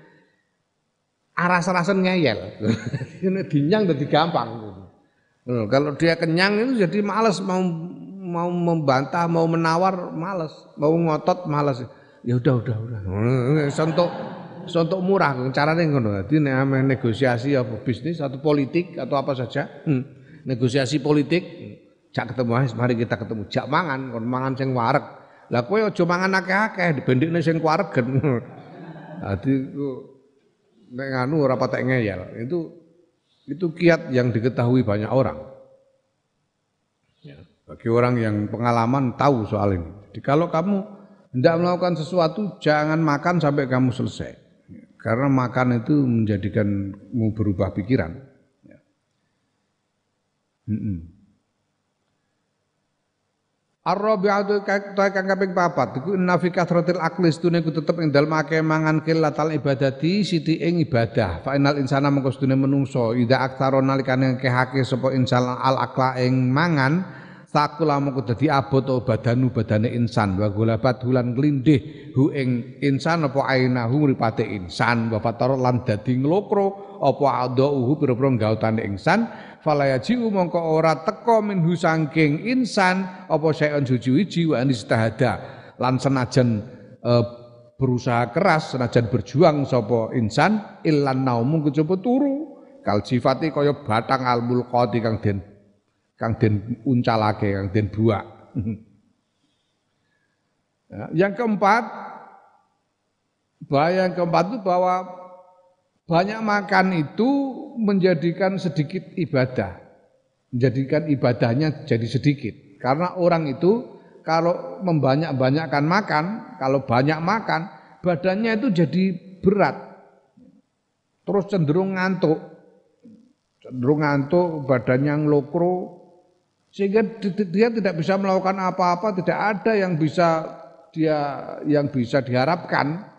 aras-arasan ngeyel. Dinyang jadi gampang. Kalau dia kenyang itu jadi males mau mau membantah, mau menawar males, mau ngotot males. Ya udah udah udah. Sentuk sentuk murah caranya ngono. Dadi nek negosiasi apa bisnis atau politik atau apa saja. Hmm. Negosiasi politik, jak ketemu mari kita ketemu. Jak mangan, kon mangan sing wareg. Lah kowe aja mangan akeh-akeh dibendikne sing kuaregen. Dadi nek nganu ora patek ngeyel. Itu itu kiat yang diketahui banyak orang. Ya. Bagi orang yang pengalaman tahu soal ini. Jadi kalau kamu tidak melakukan sesuatu, jangan makan sampai kamu selesai. Karena makan itu menjadikanmu berubah pikiran. Ya. Ar-rabi'atu ta kang kaping papat. Iku inna fi kathratil akli stune ku tetep ing dalem akeh mangan kilatal ibadati siti ing ibadah. Fa inal insana mengko stune menungso. Ida aktsara nalikane kehake sapa insan al akla ing mangan sakula mengko dadi abot badanu badane insan. Wa gulabat hulan glindih hu ing insan apa ainahu mripate insan. Wa fatar lan dadi nglokro apa adauhu pira-pira gautane insan. Falayaji'u mongko ora teka minhu sangking insan apa syai'un suci-wiji wa anistahada lan senajan e, berusaha keras senajan berjuang sapa insan illan naumu kejaba turu. Kal sifati kaya batang al mulqati kang den kang den uncalake kang den buak ya, yang keempat bahaya yang keempat itu bahwa banyak makan itu menjadikan sedikit ibadah. Menjadikan ibadahnya jadi sedikit. Karena orang itu kalau membanyak-banyakkan makan, kalau banyak makan, badannya itu jadi berat. Terus cenderung ngantuk. Cenderung ngantuk, badannya ngelokro. Sehingga dia tidak bisa melakukan apa-apa, tidak ada yang bisa dia yang bisa diharapkan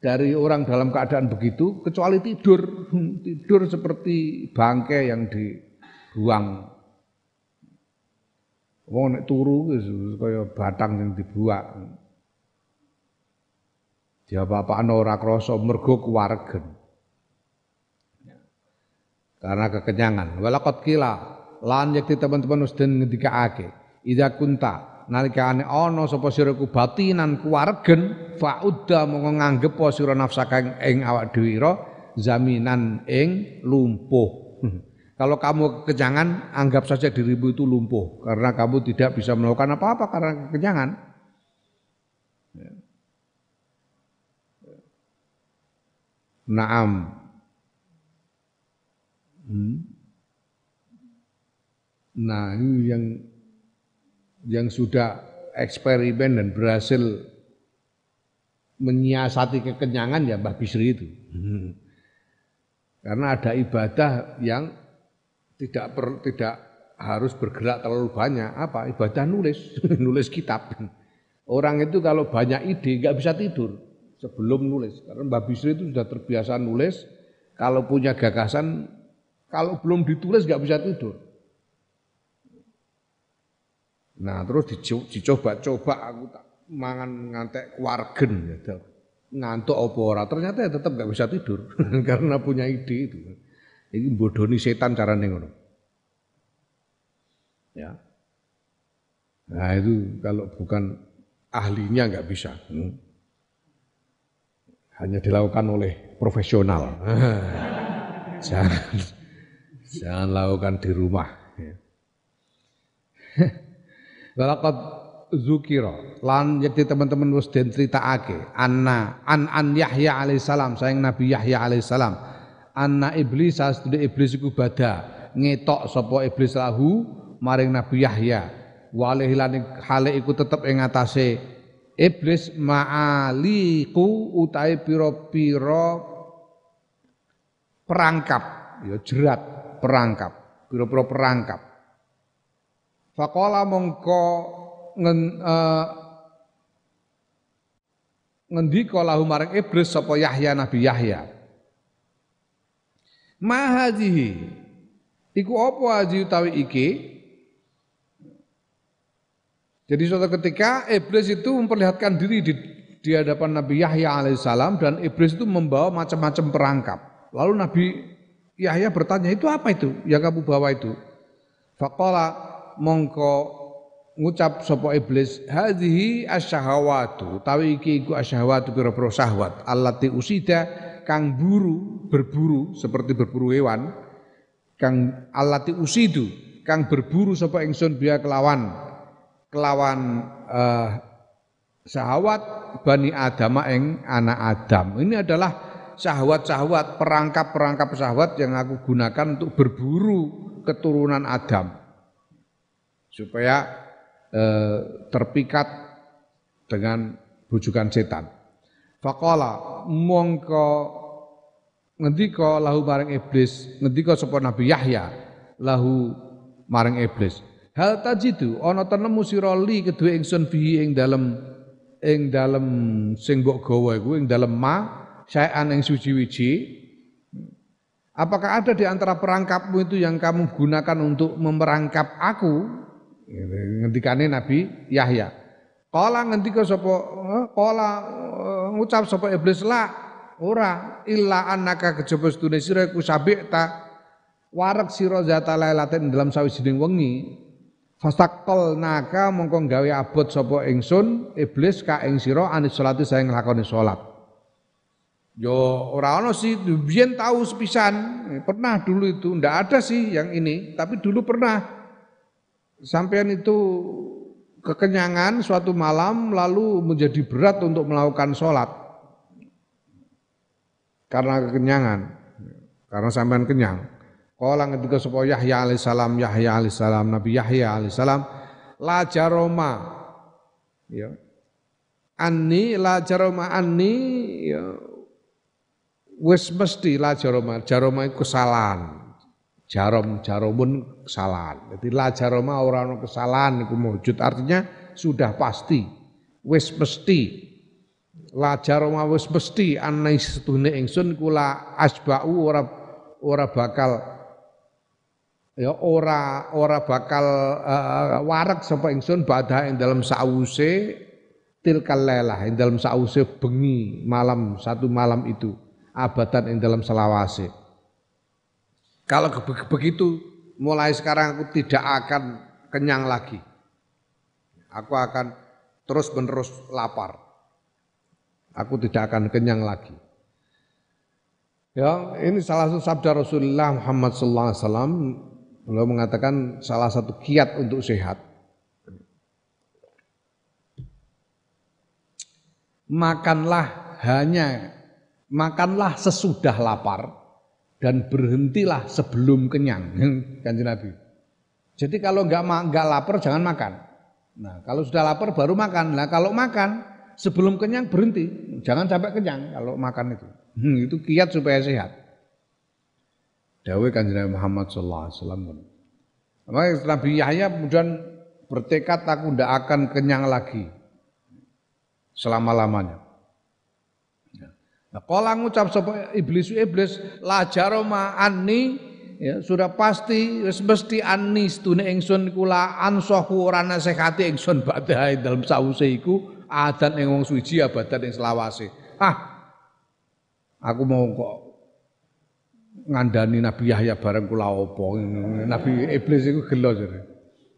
dari orang dalam keadaan begitu kecuali tidur. Tidur seperti bangkai yang dibuang. Wong nek turu kaya batang yang dibuang dia apa-apaan ora krasa mergo kuwaregen karena kekenyangan. Walakot kila lan yakti teman-teman wis den ngendikaake idza kunta nalikane ana sapa sira ku batinan kuwaregen faudda mongko nganggep sira nafsaka ing awak dhewe zaminan ing lumpuh. Kalau kamu kekenyangan, anggap saja dirimu itu lumpuh karena kamu tidak bisa melakukan apa-apa karena kekenyangan. Naam. Hmm. Nah, ini yang yang sudah eksperimen dan berhasil menyiasati kekenyangan ya Mbah Bisri itu. Karena ada ibadah yang tidak per, tidak harus bergerak terlalu banyak. Apa? Ibadah nulis, nulis kitab. Orang itu kalau banyak ide nggak bisa tidur sebelum nulis. Karena Mbah Bisri itu sudah terbiasa nulis. Kalau punya gagasan, kalau belum ditulis nggak bisa tidur. Nah terus dicoba-coba aku tak mangan ngantek kuargen ya. Ngantuk apa ora? Ternyata ya tetap nggak bisa tidur karena punya ide itu. Ini bodoni setan cara ngono. Ya. Nah itu kalau bukan ahlinya nggak bisa. Hmm. Hanya dilakukan oleh profesional. jangan, jangan lakukan di rumah. Walaqad zukira. Lan jadi teman-teman wis den critakake. Anna an an Yahya alaihissalam sayang Nabi Yahya alaihissalam anna iblis asdude iblis iku bada ngetok sapa iblis lahu maring Nabi Yahya. Walih lan hale iku tetep ing atase iblis ma'aliku utai pira-pira perangkap. Ya jerat perangkap. Pira-pira perangkap Faqala mongko ngen, uh, ngendika lahu iblis sapa Yahya Nabi Yahya. Ma hadhihi iku apa haji utawi iki? Jadi suatu ketika iblis itu memperlihatkan diri di, di hadapan Nabi Yahya alaihissalam dan iblis itu membawa macam-macam perangkap. Lalu Nabi Yahya bertanya, itu apa itu yang kamu bawa itu? Faqala mongko ngucap sapa iblis hadhihi asyahawatu tawi iki iku asyahawatu pira-pira syahwat allati usida kang buru berburu seperti berburu hewan kang allati usidu kang berburu sapa ingsun biya kelawan kelawan uh, syahwat bani Adam ing anak Adam. Ini adalah syahwat-syahwat perangkap-perangkap syahwat yang aku gunakan untuk berburu keturunan Adam supaya eh, terpikat dengan bujukan setan. Faqala mongko ngendika lahu maring iblis, ngendika sapa Nabi Yahya lahu maring iblis. Hal tajidu ana tenemu sira li kedue ingsun bihi ing dalem ing dalem sing mbok gawa iku ing dalem ma saean ing suci-wiji Apakah ada di antara perangkapmu itu yang kamu gunakan untuk memerangkap aku ngendikane Nabi Yahya. Kala ngendika sapa kala eh, ngucap sapa iblis la ora illa annaka kejaba sedune sira iku sabikta warak sira zata lailatin dalam sawijining wengi. Fastakol naka mongko gawe abot sapa ingsun iblis ka ing sira anis salati saya nglakoni salat. Yo ora ono sih biyen tahu sepisan. Pernah dulu itu ndak ada sih yang ini tapi dulu pernah sampean itu kekenyangan suatu malam lalu menjadi berat untuk melakukan sholat. Karena kekenyangan. Karena sampean kenyang. Kala ketika sapa Yahya alaihissalam Yahya alaihissalam Nabi Yahya alaihissalam la jaroma. Ya. Anni la jaroma anni. Ya. Wis mesti la jaroma. Jaroma kesalahan jarom jaromun kesalahan. Jadi la jaroma orang kesalahan itu mewujud artinya sudah pasti. Wis mesti. La jaroma wis mesti anai setune ingsun kula asbau ora ora bakal ya ora ora bakal uh, warak sapa ingsun badha ing dalam sause tilkal lelah ing dalam sause bengi malam satu malam itu abadan ing dalam selawase kalau begitu mulai sekarang aku tidak akan kenyang lagi. Aku akan terus menerus lapar. Aku tidak akan kenyang lagi. Ya, ini salah satu sabda Rasulullah Muhammad wasallam beliau mengatakan salah satu kiat untuk sehat. Makanlah hanya makanlah sesudah lapar dan berhentilah sebelum kenyang kanjeng Nabi. Jadi kalau nggak nggak lapar jangan makan. Nah kalau sudah lapar baru makan. Nah kalau makan sebelum kenyang berhenti, jangan sampai kenyang kalau makan itu. Hmm, itu kiat supaya sehat. Dawe kanjeng Nabi Muhammad Sallallahu Alaihi Wasallam. Nabi Yahya kemudian bertekad aku tidak akan kenyang lagi selama lamanya. Nah, kala ngucap sapa iblis iblis la jaroma anni ya sudah pasti wis mesti anni stune ingsun kula ansahu ora nasihati ingsun badhe dalam sause iku adan ing wong suci abadan ing selawase. Ah. Aku mau kok ngandani Nabi Yahya bareng kula opo. Nabi iblis iku gelo jare.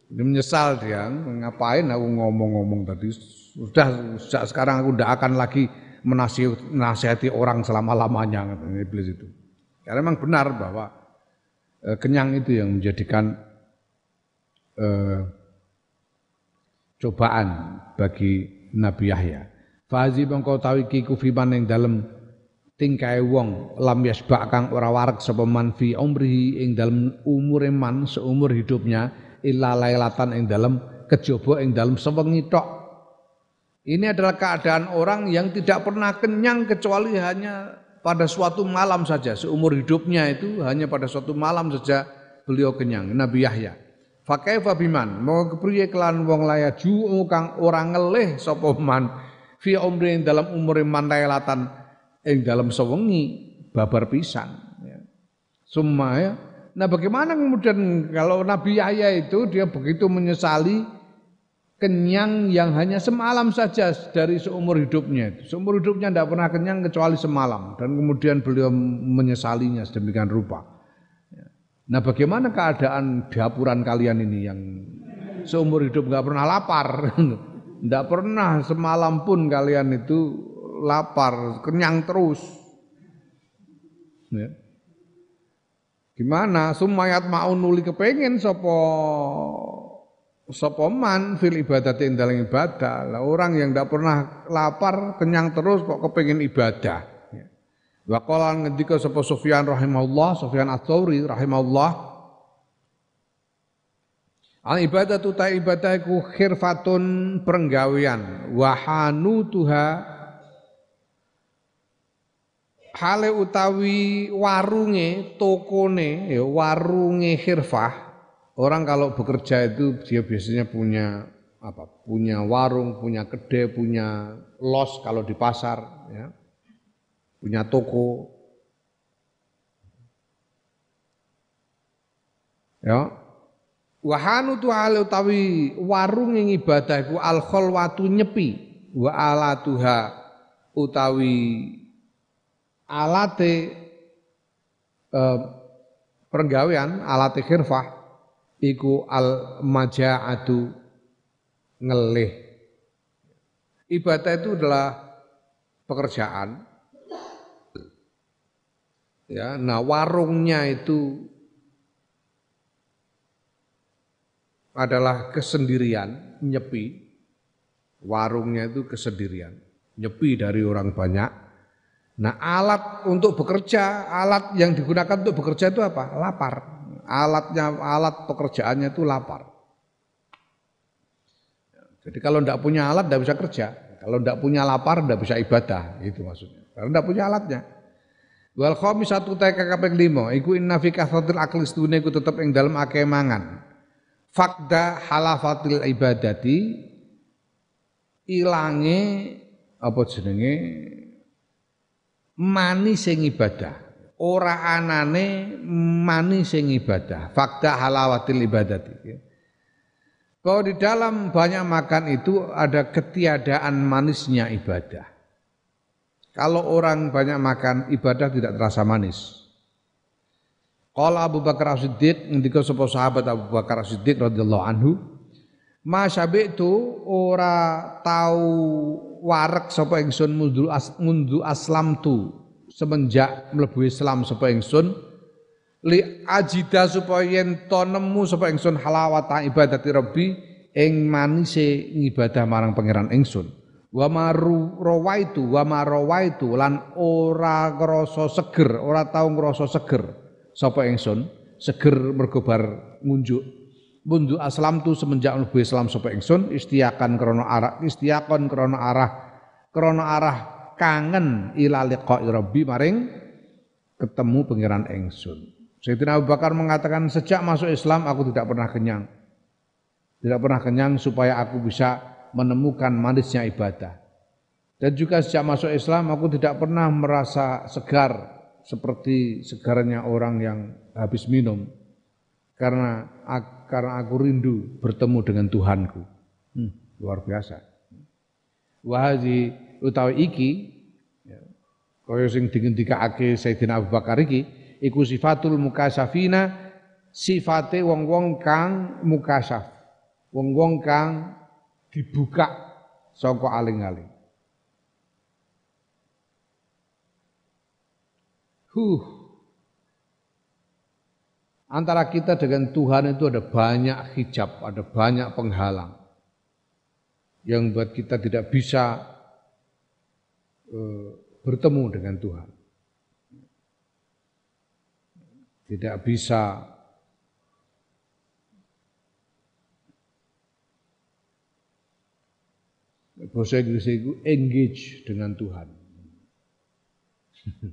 Menyesal dia, ngapain aku ngomong-ngomong tadi Sudah sejak sekarang aku tidak akan lagi menasihati orang selama-lamanya iblis itu. Karena memang benar bahwa e, kenyang itu yang menjadikan e, cobaan bagi Nabi Yahya. Fazi bangkau tahu ki kufiman yang dalam tingkai wong lam yasbak kang ora warak sapa man fi umrihi ing dalam umur man seumur hidupnya illa lailatan ing dalam kejaba ing dalam sewengi tok. Ini adalah keadaan orang yang tidak pernah kenyang kecuali hanya pada suatu malam saja. Seumur hidupnya itu hanya pada suatu malam saja beliau kenyang. Nabi Yahya. Fakaifa biman mau kepriye kelan wong laya ju kang ora ngelih sapa man fi umri dalam umur man lailatan ing dalam sewengi babar pisan ya. Summa ya. Nah bagaimana kemudian kalau Nabi Yahya itu dia begitu menyesali kenyang yang hanya semalam saja dari seumur hidupnya. Seumur hidupnya tidak pernah kenyang kecuali semalam dan kemudian beliau menyesalinya sedemikian rupa. Nah bagaimana keadaan dapuran kalian ini yang seumur hidup nggak pernah lapar, nggak pernah semalam pun kalian itu lapar, kenyang terus. Ya. Gimana? Sumayat mau nuli kepengen sopo sopoman fil ibadah ing dalam ibadah. Lah orang yang tidak pernah lapar, kenyang terus kok kepengen ibadah. Ya. Wa qala ngendika sapa Sufyan rahimahullah, Sufyan Ats-Tsauri rahimahullah, Al ibadah tu ta ibadah iku khirfatun perenggawian wahanu tuha hale utawi warunge tokone ya warunge khirfah Orang kalau bekerja itu dia biasanya punya apa? Punya warung, punya kedai, punya los kalau di pasar, ya. punya toko. Ya. Wahanu tu utawi warung yang ibadah iku al khalwatu nyepi wa alatuha utawi alate eh, pergawean alate khirfah iku al maja'atu ngelih. Ibadah itu adalah pekerjaan. Ya, nah warungnya itu adalah kesendirian, nyepi. Warungnya itu kesendirian, nyepi dari orang banyak. Nah, alat untuk bekerja, alat yang digunakan untuk bekerja itu apa? Lapar alatnya alat pekerjaannya itu lapar. Jadi kalau tidak punya alat tidak bisa kerja. Kalau tidak punya lapar tidak bisa ibadah. Itu maksudnya. Karena tidak punya alatnya. Wal satu taika kaping lima. Iku inna fi kathratil akli sedune iku tetep ing dalam akeh mangan. Fakda halafatil ibadati ilange apa jenenge manis sing ibadah ora anane mani sing ibadah. Fakta halawatil ibadati bahwa di dalam banyak makan itu ada ketiadaan manisnya ibadah. Kalau orang banyak makan ibadah tidak terasa manis. Kalau Abu Bakar As-Siddiq ngendika sapa sahabat Abu Bakar As-Siddiq radhiyallahu anhu Ma itu ora tau warek sapa ingsun mundu as, mundu aslam tu semenjak mlebu Islam sapa ingsun li ajida supaya yen to nemu sapa ingsun halawata ibadati rabbi ing manise ngibadah marang pangeran ingsun. Wa maru rawaitu wa marawaitu lan ora ngrasa seger ora tau ngrasa seger sapa ingsun. Seger mergo bar ngunjuk. Mundu aslam tu semenjak mlebu Islam sapa ingsun istiakan krana arah istiakon krana arah krana arah kangen ila liqa'i rabbi maring ketemu pangeran engsun. Sayyidina Abu Bakar mengatakan sejak masuk Islam aku tidak pernah kenyang. Tidak pernah kenyang supaya aku bisa menemukan manisnya ibadah. Dan juga sejak masuk Islam aku tidak pernah merasa segar seperti segarnya orang yang habis minum. Karena karena aku rindu bertemu dengan Tuhanku. Hmm, luar biasa. Wahazi utawi iki ya, kaya sing dingendikake Sayyidina Abu Bakar iki iku sifatul mukasafina sifate wong-wong kang mukasaf wong-wong kang dibuka saka aling-aling. Huh. Antara kita dengan Tuhan itu ada banyak hijab, ada banyak penghalang yang buat kita tidak bisa bertemu dengan Tuhan. Tidak bisa bahasa Inggris itu engage dengan Tuhan.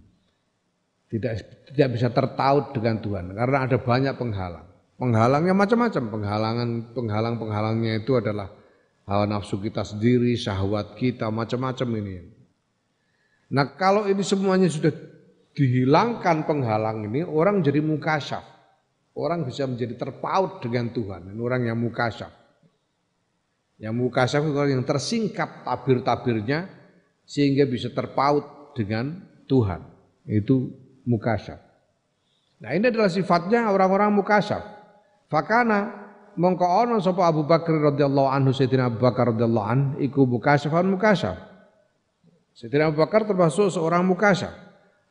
tidak tidak bisa tertaut dengan Tuhan karena ada banyak penghalang. Penghalangnya macam-macam. Penghalangan penghalang penghalangnya itu adalah hawa nafsu kita sendiri, syahwat kita, macam-macam ini. Nah kalau ini semuanya sudah dihilangkan penghalang ini, orang jadi mukasyaf. Orang bisa menjadi terpaut dengan Tuhan. Ini orang yang mukasyaf. Yang mukasyaf itu orang yang tersingkap tabir-tabirnya sehingga bisa terpaut dengan Tuhan. Itu mukasyaf. Nah ini adalah sifatnya orang-orang mukasyaf. Fakana mongko ono sapa Abu Bakar radhiyallahu anhu Sayyidina Abu Bakar radhiyallahu an iku mukasyafan mukasyaf. Sayyidina Abu Bakar termasuk seorang mukasyaf.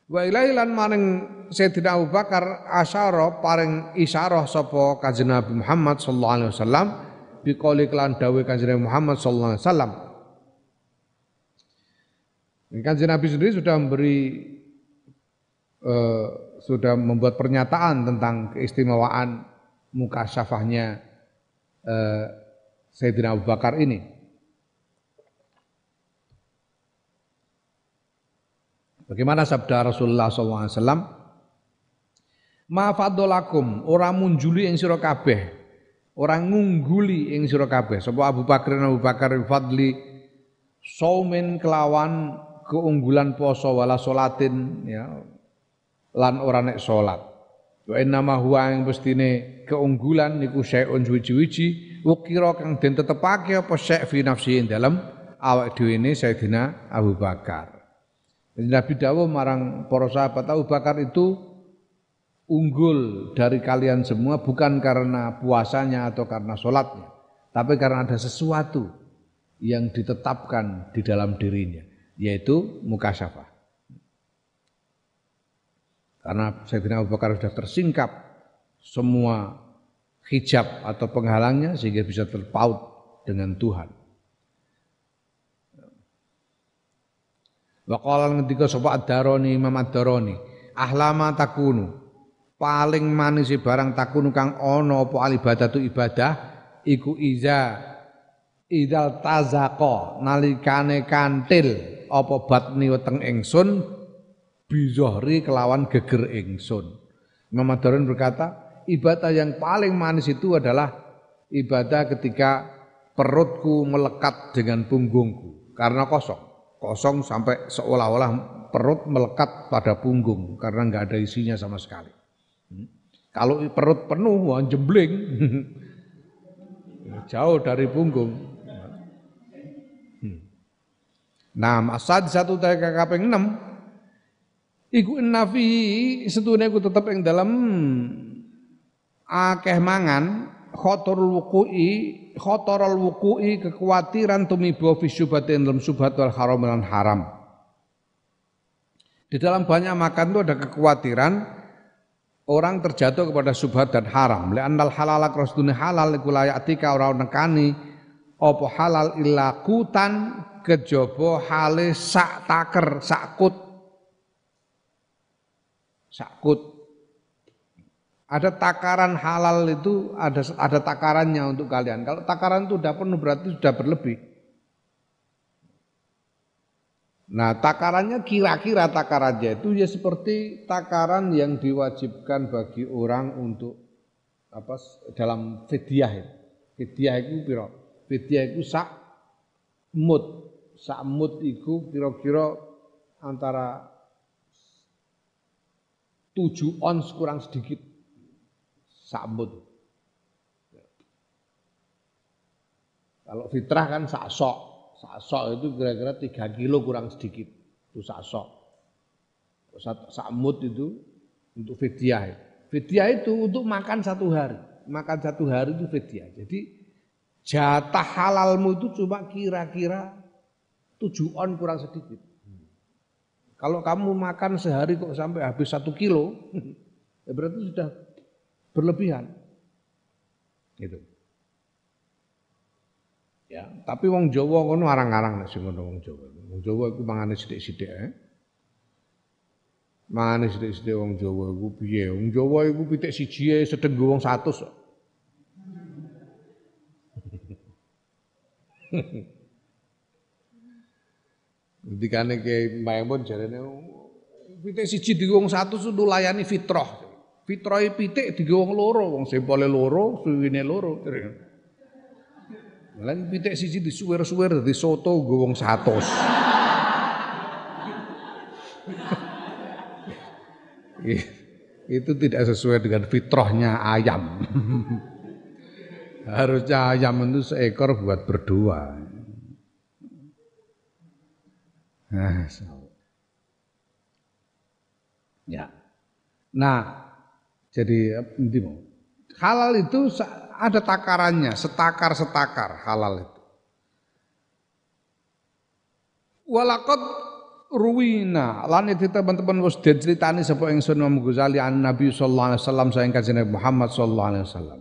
Wa ilailan maring Sayyidina Abu Bakar asyara paring isyarah sapa Kanjeng Nabi Muhammad sallallahu alaihi wasallam biqauli kelan dawuh Kanjeng Muhammad sallallahu alaihi wasallam. Kanjeng Nabi sendiri sudah memberi eh, sudah membuat pernyataan tentang keistimewaan muka syafahnya eh, Sayyidina Abu Bakar ini. Bagaimana sabda Rasulullah SAW? Ma fadolakum ora munjuli ing sira kabeh, ora ngungguli ing sira kabeh. Sapa Abu Bakar Abu Bakar fadli saumin kelawan keunggulan poso wala solatin ya lan ora nek salat. Wa innama huwa ing mestine keunggulan niku syai'un suwi-wiji ukira kang den tetepake apa syai' fi nafsi dalam awak dhewe ne Sayyidina Abu Bakar. Nabi dawuh marang para sahabat Abu Bakar itu unggul dari kalian semua bukan karena puasanya atau karena sholatnya, tapi karena ada sesuatu yang ditetapkan di dalam dirinya, yaitu mukasyafah. Karena Sayyidina Abu Bakar sudah tersingkap semua hijab atau penghalangnya sehingga bisa terpaut dengan Tuhan. Wa qala ngendika sapa Ad-Darani Imam Ad-Darani, ahlama takunu paling manis barang takunu kang ana apa alibadatu ibadah iku iza idal tazaqa nalikane kantil apa batni weteng ingsun bizohri kelawan geger ingsun. Imam Ad-Darani berkata, ibadah yang paling manis itu adalah ibadah ketika perutku melekat dengan punggungku karena kosong. Kosong sampai seolah-olah perut melekat pada punggung karena nggak ada isinya sama sekali. Hmm. Kalau perut penuh, wah jembling. Jauh dari punggung. Hmm. Nah, masad satu kaping enam iku nafi setune ku tetep ing dalam akeh mangan khotorul wuku'i khotorul wuku'i kekhawatiran tumibo fi syubhatin dalam syubhat wal haram dan haram di dalam banyak makan itu ada kekhawatiran orang terjatuh kepada subhat dan haram. Li'annal halal akros dunia halal iku layatika ora nekani apa halal illa kutan kejaba hale sak taker sak kut sakut. Ada takaran halal itu ada ada takarannya untuk kalian. Kalau takaran itu sudah penuh berarti sudah berlebih. Nah, takarannya kira-kira takarannya itu ya seperti takaran yang diwajibkan bagi orang untuk apa dalam fidyah itu. Fidyah itu piro? Fidyah itu sak mut. Sak mut itu kira-kira antara tujuh ons kurang sedikit sambut. Kalau fitrah kan sak sok, sak sok itu kira-kira tiga kilo kurang sedikit itu sak sok. Sak mut itu untuk fidyah. Fidyah itu untuk makan satu hari, makan satu hari itu fidyah. Jadi jatah halalmu itu cuma kira-kira tujuh on kurang sedikit. Kalau kamu makan sehari kok sampai habis satu kilo, ya berarti sudah berlebihan. Gitu. Ya, tapi wong Jawa ngono arang-arang nek sing ngono wong Jawa. Wong Jawa iku mangane sithik-sithik eh. Mangane sithik-sithik wong Jawa iku piye? Wong Jawa iku pitik siji ae sedeng wong 100 kok. Dikane ke Maymun jarene pitik siji di wong 100 itu layani fitrah. Fitrahe pitik di wong loro, wong sempole loro, suwine loro. Lagi pitik siji disuwer-suwer dadi soto nggo wong 100. itu tidak sesuai dengan fitrahnya ayam. Harusnya ayam itu seekor buat berdua. Nah, ya. Nah, jadi mau halal itu ada takarannya, setakar-setakar halal itu. Walakot ruwina lan itu teman-teman wis diceritani sapa ingsun Imam Ghazali an Nabi sallallahu alaihi wasallam sayang kanjeng Muhammad sallallahu alaihi wasallam.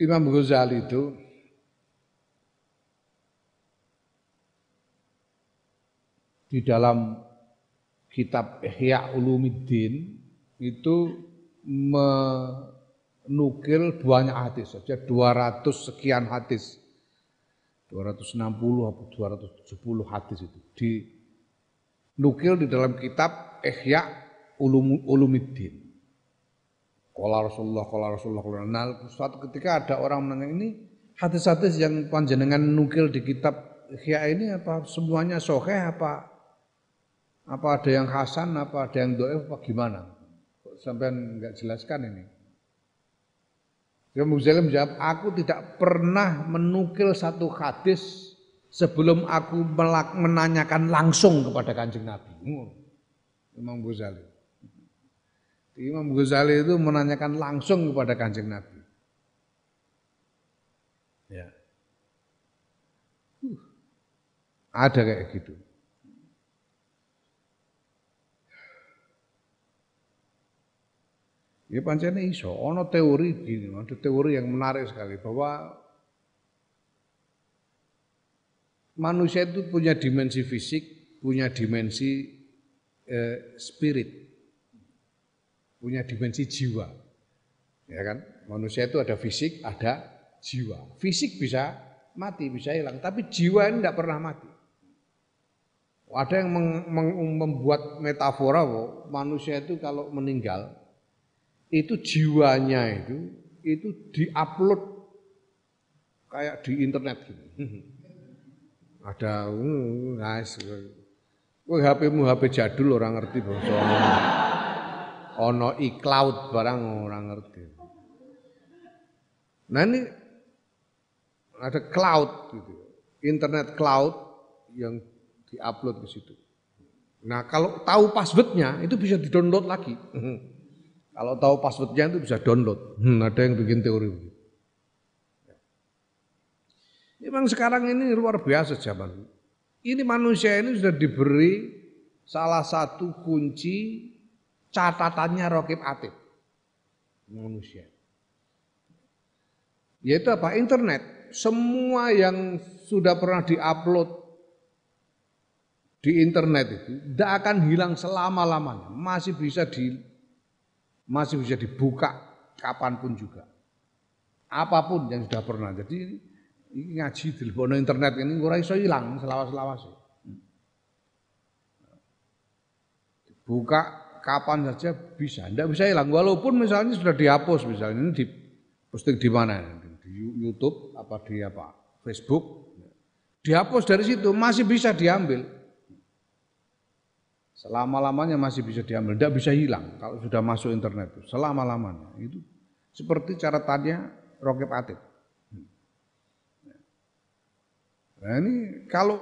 Imam Ghazali itu di dalam kitab Ihya Ulumuddin itu menukil banyak hadis saja 200 sekian hadis 260 atau 270 hadis itu di nukil di dalam kitab Ihya Ulum, Ulumuddin. Kala Rasulullah, kala Rasulullah, kala Nah, suatu ketika ada orang menanya ini hadis-hadis yang panjenengan nukil di kitab Ihya ini apa semuanya sahih apa apa ada yang hasan, apa ada yang doa, apa gimana? Sampai nggak jelaskan ini? Imam Ghazali menjawab, aku tidak pernah menukil satu hadis sebelum aku menanyakan langsung kepada kanjeng Nabi. Imam Ghazali. Imam Ghazali itu menanyakan langsung kepada kanjeng Nabi. Ya. Uh, ada kayak gitu. Ya pancene iso, ono teori gini, ada teori yang menarik sekali bahwa manusia itu punya dimensi fisik, punya dimensi eh, spirit, punya dimensi jiwa. Ya kan? Manusia itu ada fisik, ada jiwa. Fisik bisa mati, bisa hilang, tapi jiwa ini tidak pernah mati. Ada yang membuat metafora bahwa manusia itu kalau meninggal itu jiwanya itu itu diupload kayak di internet gitu. Ada guys. Kowe HP-mu HP jadul orang ngerti bangsa ono iCloud barang orang ngerti. Nah ini ada cloud gitu. Internet cloud yang diupload ke situ. Nah, kalau tahu passwordnya itu bisa di-download lagi. Kalau tahu passwordnya itu bisa download. Hmm, ada yang bikin teori begitu. Memang sekarang ini luar biasa zaman. Ini manusia ini sudah diberi salah satu kunci catatannya Rokib Atib. Manusia. Yaitu apa? Internet. Semua yang sudah pernah diupload di internet itu tidak akan hilang selama-lamanya. Masih bisa di masih bisa dibuka kapan pun juga. Apa pun yang sudah pernah. Jadi ini ngaji di internet ini ora iso hilang selawas-lawas. Buka kapan saja bisa, tidak bisa hilang. Walaupun misalnya sudah dihapus misalnya ini di posting di mana? Di YouTube apa di apa? Facebook. Dihapus dari situ masih bisa diambil. Selama-lamanya masih bisa diambil, tidak bisa hilang kalau sudah masuk internet itu. Selama-lamanya. Itu seperti cara tanya Rokib Atib. Nah ini kalau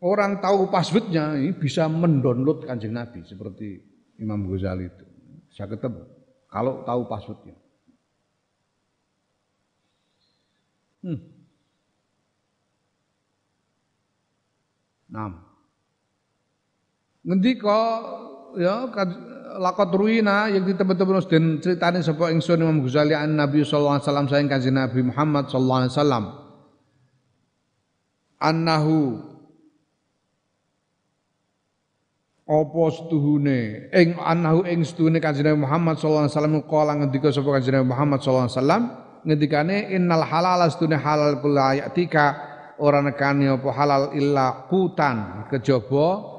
orang tahu passwordnya ini bisa mendownload kanjeng Nabi seperti Imam Ghazali itu. Bisa ketemu kalau tahu passwordnya. Hmm. Nam. Ngendika ya lakot ruina yang ditebet-tebet dan ceritanya sapa ingsun Imam Ghazali an Nabi sallallahu alaihi wasallam sayang kanjeng Nabi Muhammad sallallahu alaihi wasallam. Annahu apa setuhune? Ing annahu ing setuhune kanjeng Nabi Muhammad sallallahu alaihi wasallam kala ngendika sapa kanjeng Nabi Muhammad sallallahu alaihi wasallam ngendikane innal halal setuhune halal kula ayatika ora nekani apa halal illa kutan kejaba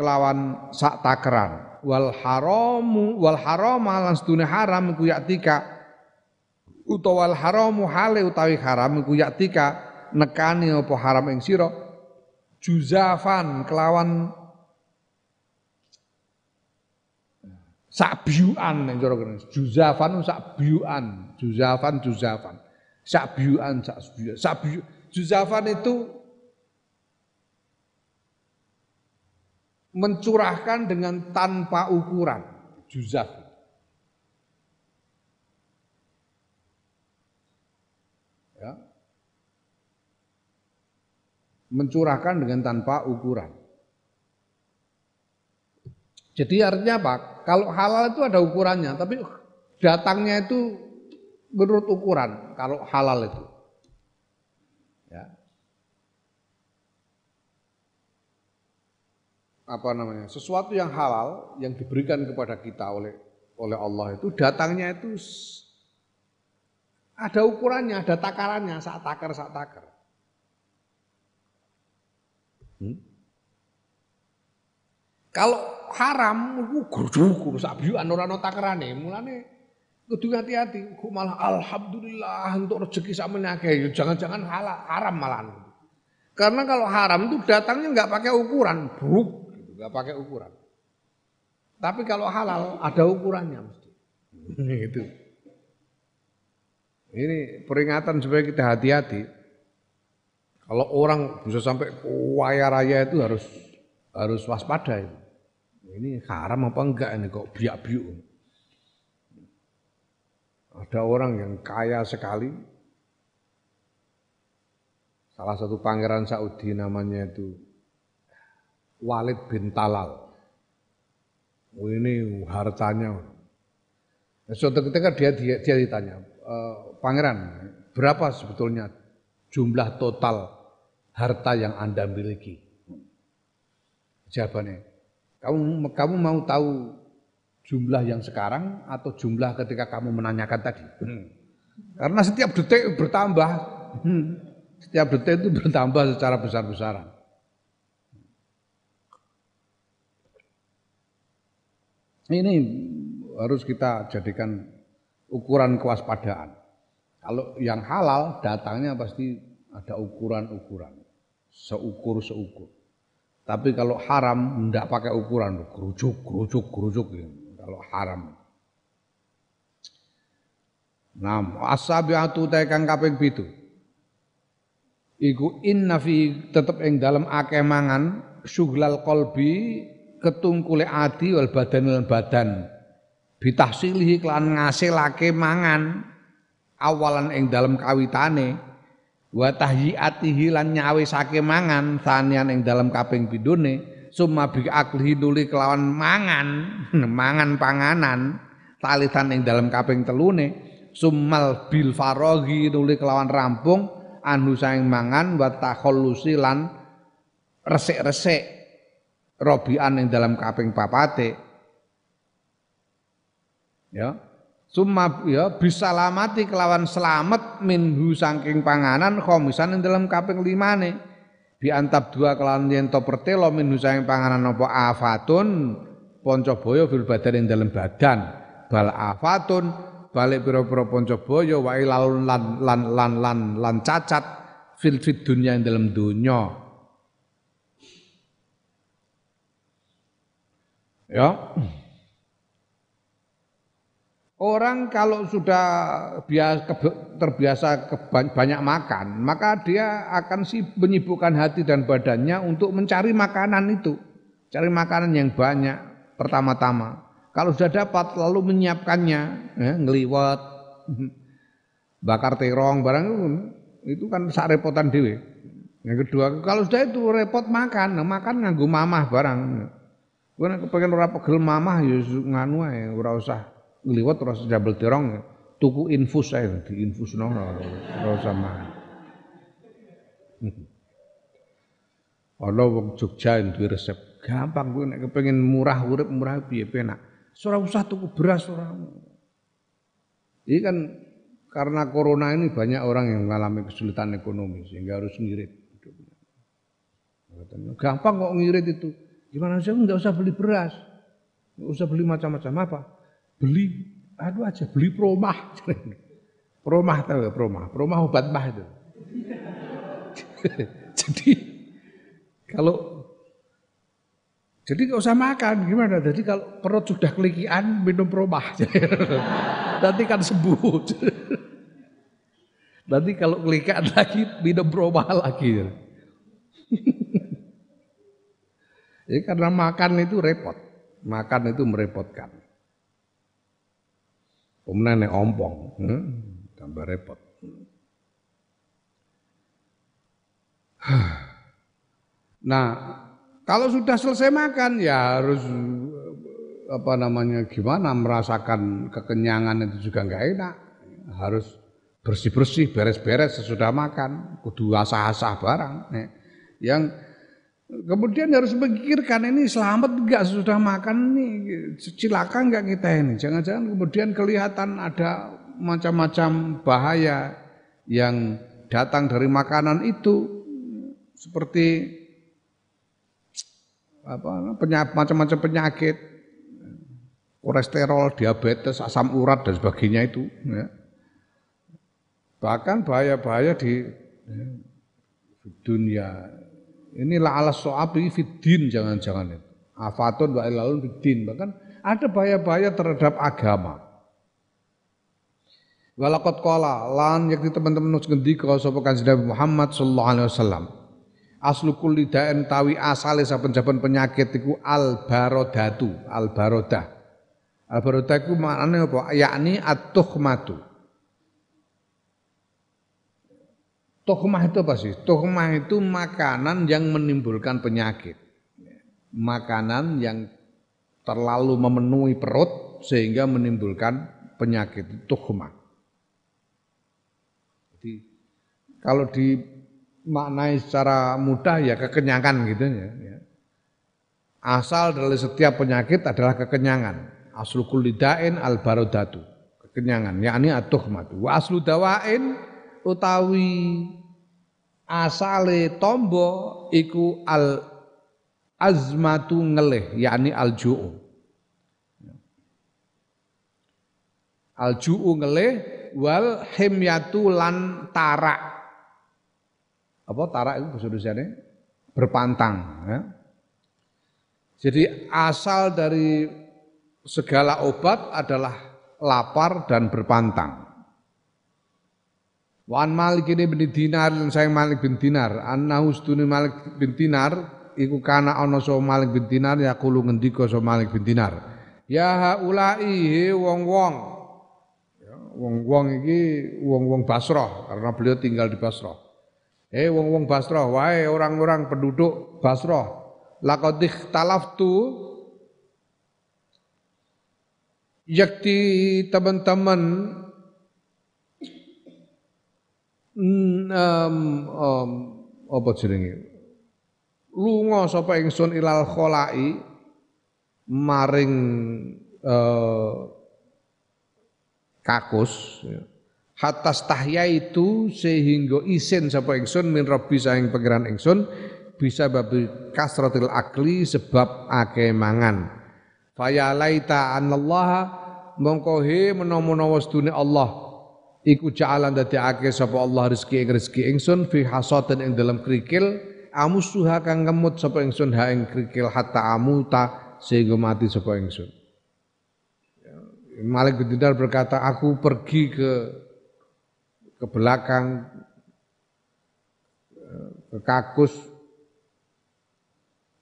kelawan sak takeran wal haramu wal haram lan sedune haram iku yaktika utawa wal haramu hale utawi haram iku yaktika nekani apa haram ing sira? Juzafan kelawan sak biuan ning cara kene. Juzafan sak biuan juzafan juzafan. Sak biuan sak biuan. Sak biu juzafan itu mencurahkan dengan tanpa ukuran. Juzaf ya. Mencurahkan dengan tanpa ukuran. Jadi artinya apa? Kalau halal itu ada ukurannya tapi datangnya itu menurut ukuran kalau halal itu apa namanya sesuatu yang halal yang diberikan kepada kita oleh oleh Allah itu datangnya itu ada ukurannya, ada takarannya, saat takar, saat takar. Hmm? Kalau haram, itu gerjuk, sak biuan ora ana takarane, mulane kudu hati-hati. Malah alhamdulillah untuk rezeki sakmene akeh, jangan-jangan halal, haram malah. Karena kalau haram itu datangnya nggak pakai ukuran, buruk nggak pakai ukuran. Tapi kalau halal ada ukurannya mesti. Itu. Ini peringatan supaya kita hati-hati. Kalau orang bisa sampai kaya raya itu harus harus waspada itu. Ini haram apa enggak ini kok biak-biuk. Ada orang yang kaya sekali. Salah satu pangeran Saudi namanya itu Walid bin Talal. Ini hartanya. Suatu ketika dia, dia, dia ditanya, e, Pangeran, berapa sebetulnya jumlah total harta yang Anda miliki? Jawabannya, kamu kamu mau tahu jumlah yang sekarang atau jumlah ketika kamu menanyakan tadi? Karena setiap detik bertambah. Hmm. Setiap detik itu bertambah secara besar-besaran. Ini harus kita jadikan ukuran kewaspadaan. Kalau yang halal datangnya pasti ada ukuran-ukuran, seukur-seukur. Tapi kalau haram tidak pakai ukuran, kerucuk, kerucuk, kerucuk. Kalau haram. Nah, asabiatu tekan kaping pitu. Iku inna fi tetep ing dalam akeh mangan syughlal qalbi ketungkule adi wal badan lan badan. Bitahsilihi kelan ngasilake mangan awalan ing dalam kawitane. Wa tahyiatihi lan nyawisake mangan sanian ing dalam kaping pindhone summa bi aklihi nuli kelawan mangan mangan panganan talitan ing dalam kaping telune. Summal bil faraghi nuli kelawan rampung anu saing mangan wa takhallusi lan resik-resik robian yang dalam kaping papate. Ya. Summa ya bisa lamati kelawan selamat minhu saking panganan khomisan yang dalam kaping limane. Bi antab dua kelawan yen to pertelo minhu saking panganan apa afatun ponco boyo fil badan yang dalam badan. Bal afatun balik pira-pira ponco boyo wa lan lan lan lan lan, lan cacat fil fid dunya yang dalam dunya Ya. Orang kalau sudah biasa, terbiasa banyak makan, maka dia akan si menyibukkan hati dan badannya untuk mencari makanan itu, cari makanan yang banyak pertama-tama. Kalau sudah dapat lalu menyiapkannya, ya, ngeliwat, bakar terong barang itu itu kan sak repotan dewe. Yang kedua, kalau sudah itu repot makan, makan nganggo mamah barang. Kowe nek kepengen ora pegel mamah ya nganu ae, ora usah ngliwet ora usah double terong. Tuku infus ae, diinfusno ora usah makan. Ana wong Jogja duwe resep gampang kowe nek kepengin murah urip murah piye penak. Ora usah tuku beras ora. Ini kan karena corona ini banyak orang yang mengalami kesulitan ekonomi sehingga harus ngirit. Gampang kok ngirit itu. Gimana sih enggak usah beli beras. Enggak usah beli macam-macam apa. Beli aduh aja beli promah. promah tahu ya promah. Promah obat mah itu. Jadi kalau jadi nggak usah makan gimana? Jadi kalau perut sudah kelikian minum promah. Nanti kan sembuh. Nanti kalau kelikian lagi minum promah lagi. Jadi karena makan itu repot. Makan itu merepotkan. Kemudian ompong, hmm, tambah repot. Nah, kalau sudah selesai makan ya harus apa namanya gimana merasakan kekenyangan itu juga nggak enak. Harus bersih-bersih, beres-beres sesudah makan, kudu asah-asah barang. Yang kemudian harus memikirkan ini selamat nggak sesudah makan ini cilaka nggak kita ini. Jangan-jangan kemudian kelihatan ada macam-macam bahaya yang datang dari makanan itu seperti apa penyakit macam-macam penyakit kolesterol, diabetes, asam urat dan sebagainya itu ya. Bahkan bahaya-bahaya di ya, dunia. Inilah alas soabi fiddin jangan-jangan itu. Afatun wa ilalun fiddin. Bahkan ada bahaya-bahaya terhadap agama. Walakot kola lan yakti teman-teman nus ngendika sapa kanjeng Muhammad sallallahu alaihi wasallam aslu kulli da'in tawi asale saben-saben penyakit iku al barodatu al barodah al barodah iku maknane apa yakni at-tuhmatu Tuhmah itu apa sih? Tuhmah itu makanan yang menimbulkan penyakit. Makanan yang terlalu memenuhi perut sehingga menimbulkan penyakit. Tuhmah. Jadi kalau di maknai secara mudah ya kekenyangan gitu ya. ya. Asal dari setiap penyakit adalah kekenyangan. Aslu kulidain al barodatu. Kekenyangan, yakni atuhmatu. Wa aslu dawain utawi asale tombo iku al azmatu ngelih, yakni al ju'u. Al ju'u ngelih wal himyatu lan tarak apa tarak itu bahasa Indonesia berpantang ya. Jadi asal dari segala obat adalah lapar dan berpantang. Wan Malik ini bin Dinar saya Malik bin Dinar. Anna ustuni Malik bin Dinar iku kana ana so Malik bin Dinar ya kulo ngendika so Malik bin Dinar. Ya haulai wong-wong. Ya, wong-wong iki wong-wong Basrah karena beliau tinggal di Basrah. Eh wong-wong Basrah, wae orang-orang penduduk Basrah. Laqad ikhtalaftu yakti teman-teman um, um, apa jenenge? Lunga sapa ingsun ilal kholai maring uh, kakus ya. Hatta tahya itu sehingga isin sapa ingsun min rabbi saing pangeran ingsun bisa babi kasratil akli sebab ake mangan. Faya laita anallaha mongko he menawa-menawa Allah iku ja'alan ake sapa Allah rezeki ing rezeki ingsun fi hasatin ing dalam krikil amusuha kang ngemut sapa ingsun ha ing krikil hatta amuta sehingga mati sapa ingsun Malik bin Dinar berkata, aku pergi ke ke belakang, ke kakus,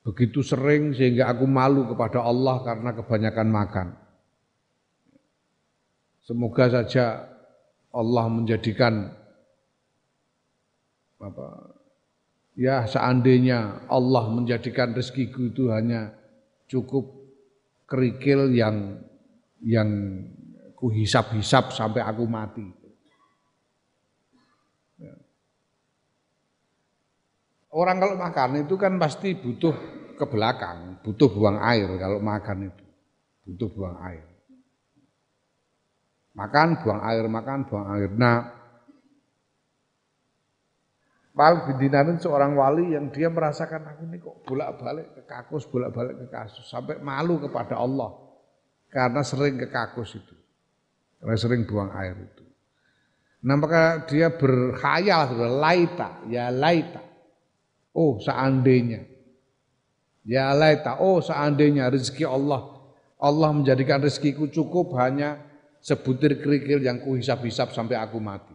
begitu sering sehingga aku malu kepada Allah karena kebanyakan makan. Semoga saja Allah menjadikan apa ya seandainya Allah menjadikan rezekiku itu hanya cukup kerikil yang yang ku hisap-hisap sampai aku mati. Ya. Orang kalau makan itu kan pasti butuh ke belakang, butuh buang air kalau makan itu. Butuh buang air. Makan, buang air, makan, buang air. Nah, Pak bin Dinar seorang wali yang dia merasakan aku ini kok bolak-balik ke kakus, bolak-balik ke kasus. Sampai malu kepada Allah. Karena sering ke kakus itu. Karena sering buang air itu. Nah maka dia berkhayal, laita, ya laita. Oh seandainya. Ya laita, oh seandainya rezeki Allah. Allah menjadikan rezekiku cukup hanya sebutir kerikil yang kuhisap-hisap sampai aku mati.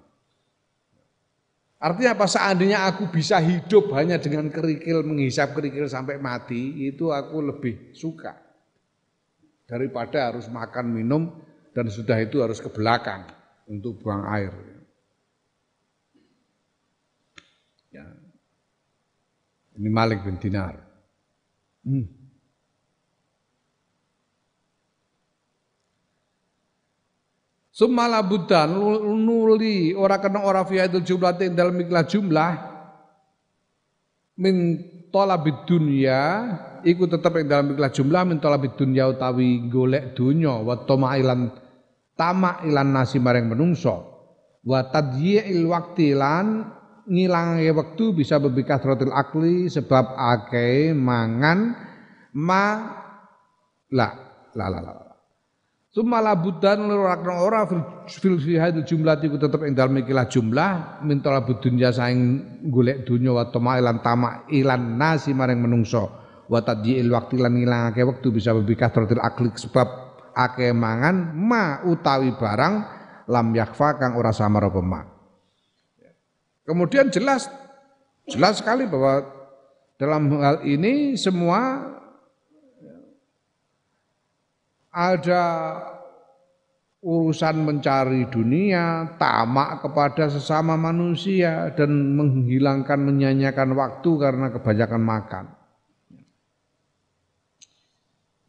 Artinya apa? Seandainya aku bisa hidup hanya dengan kerikil, menghisap kerikil sampai mati, itu aku lebih suka. Daripada harus makan, minum, dan sudah itu harus ke belakang untuk buang air. Ya. Ini Malik bin Dinar. Hmm. Sumala buddha nuli ora kena ora fi itu jumlah ing dalam ikhlas jumlah. Min talabid dunya iku tetep ing dalam ikhlas jumlah min talabid dunya utawi golek dunya wa tamailan tamak ilan nasi maring menungso. Wa tadyi'il waqti lan ngilange wektu bisa bebikas rotil akli sebab akeh mangan ma la la la la Sumala budan lurakna ora fil fi hadil jumlah iku tetep ing dalem ikilah jumlah min talabud dunya saing golek dunya wa tamailan tamak ilan nasi maring menungso wa tadyi'il waqti lan ngilangake wektu bisa berbikas trotil aklik sebab akeh mangan ma utawi barang lam yakfa kang ora samar apa ma. Kemudian jelas jelas sekali bahwa dalam hal ini semua ada urusan mencari dunia, tamak kepada sesama manusia dan menghilangkan menyanyikan waktu karena kebanyakan makan.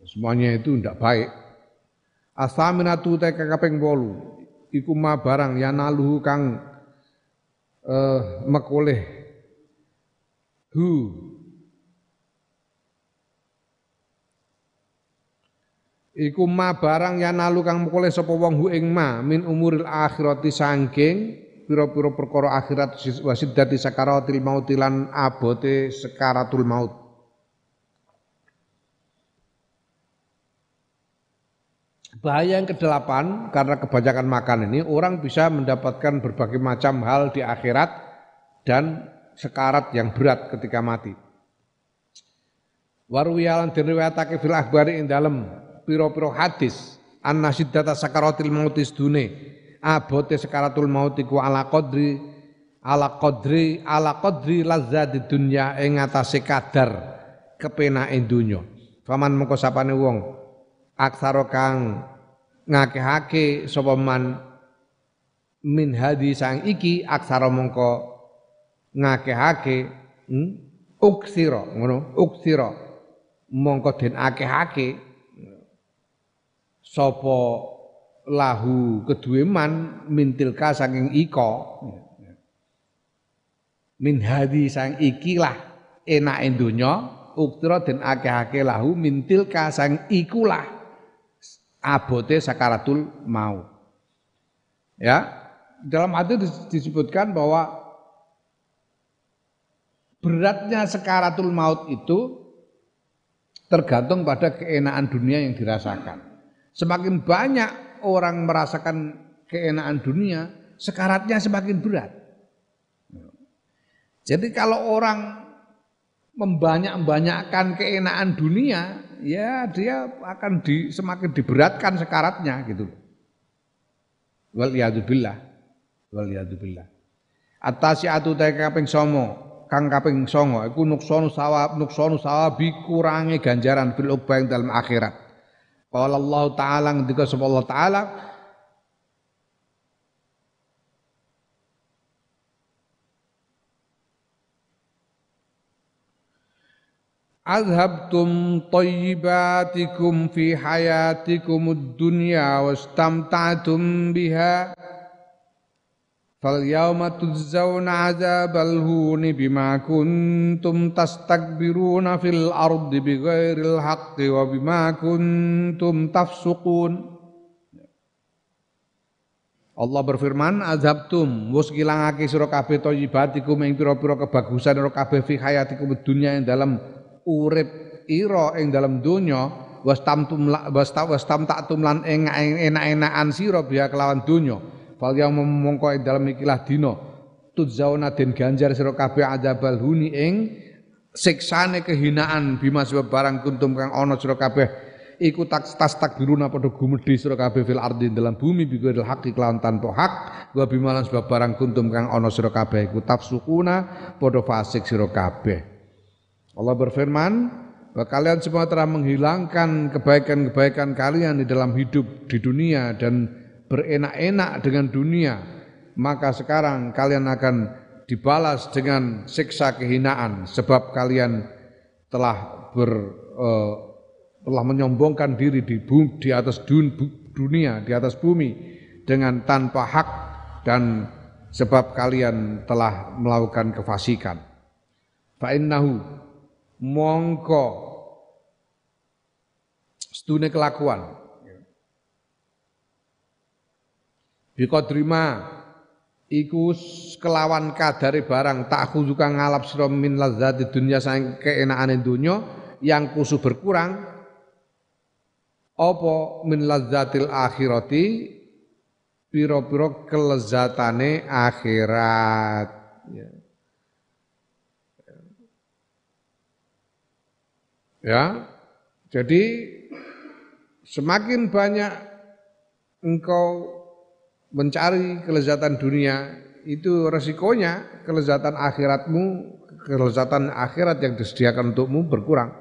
Semuanya itu tidak baik. Asaminatu teka kaping bolu iku ma barang yanaluhu kang eh, mekoleh hu iku ma barang nalu kang mukule sapa wong hu ing ma min umuril akhirati sangking pira-pira perkara akhirat wasiddati sakaratil maut lan abote sekaratul maut Bahaya yang kedelapan karena kebanyakan makan ini orang bisa mendapatkan berbagai macam hal di akhirat dan sekarat yang berat ketika mati. Waruwiyalan diriwayatake fil akhbari ing dalem piro-piro hadis. Anna siddata sakaratil mautis dune abote sakaratul maut iku ala qadri ala qadri ala qadri lazzati dunya ing atase kadar kepenake donya. Faman mengko sapane wong aksara kang ngakehake sapa man min hadi sang iki aksara mongko ngakehake hmm? uksira ngono uksira. Mongko den akehake sapa lahu kedue man mintilka saking iko min hadi sang ikilah enake donya uktira den akeh-akeh lahu mintilka sang ikulah abote sakaratul mau ya dalam hadis disebutkan bahwa beratnya sekaratul maut itu tergantung pada keenaan dunia yang dirasakan. Semakin banyak orang merasakan keenaan dunia, sekaratnya semakin berat. Jadi kalau orang membanyak-banyakkan keenaan dunia, ya dia akan di, semakin diberatkan sekaratnya gitu. Wal billah. Wal billah. Atasiatu ta kaping somo, kang kaping songo iku nuksonu sawab nuksonu sawabi kurangi ganjaran ing dalam akhirat. Qala Allah taala ngendika sapa Allah taala Azhabtum tayyibatikum fi hayatikum ad-dunya wastamta'tum biha Fal yawma tujzauna azabal huni bima kuntum tastakbiruna fil ardi bighairil haqqi wa bima kuntum tafsuqun Allah berfirman azabtum wis kilangake sira kabeh thayyibatikum ing pira-pira kebagusan sira kabeh fi hayatikum dunya ing dalam urip ira ing dalam donya wastamtum wastam taktum lan enak-enakan sira biya kelawan donya fal yang mongko dalam ikilah dina tudzauna den ganjar sira kabeh adzabal huni ing siksane kehinaan bima sebab barang kuntum kang ana sira kabeh. Iku tak tas takbiruna padha gumedhi sira kabeh fil ardi dalam bumi bi ghairil haqqi kelawan tanpa hak. Wa bimalan sebab barang kuntum kang ana sira kabeh iku tafsukuna padha fasik sira kabeh. Allah berfirman, bahwa kalian semua telah menghilangkan kebaikan-kebaikan kalian di dalam hidup di dunia dan berenak-enak dengan dunia, maka sekarang kalian akan dibalas dengan siksa kehinaan sebab kalian telah ber uh, telah menyombongkan diri di di atas dun, dunia, di atas bumi dengan tanpa hak dan sebab kalian telah melakukan kefasikan. Fa'innahu mongko stune kelakuan Biko terima iku kelawan kadare barang tak khusuka ngalap sira min lazati dunya sang keenakane dunya yang kusu berkurang apa min lazzatil akhirati piro-piro kelezatane akhirat ya. Ya. Jadi semakin banyak engkau mencari kelezatan dunia, itu resikonya kelezatan akhiratmu, kelezatan akhirat yang disediakan untukmu berkurang.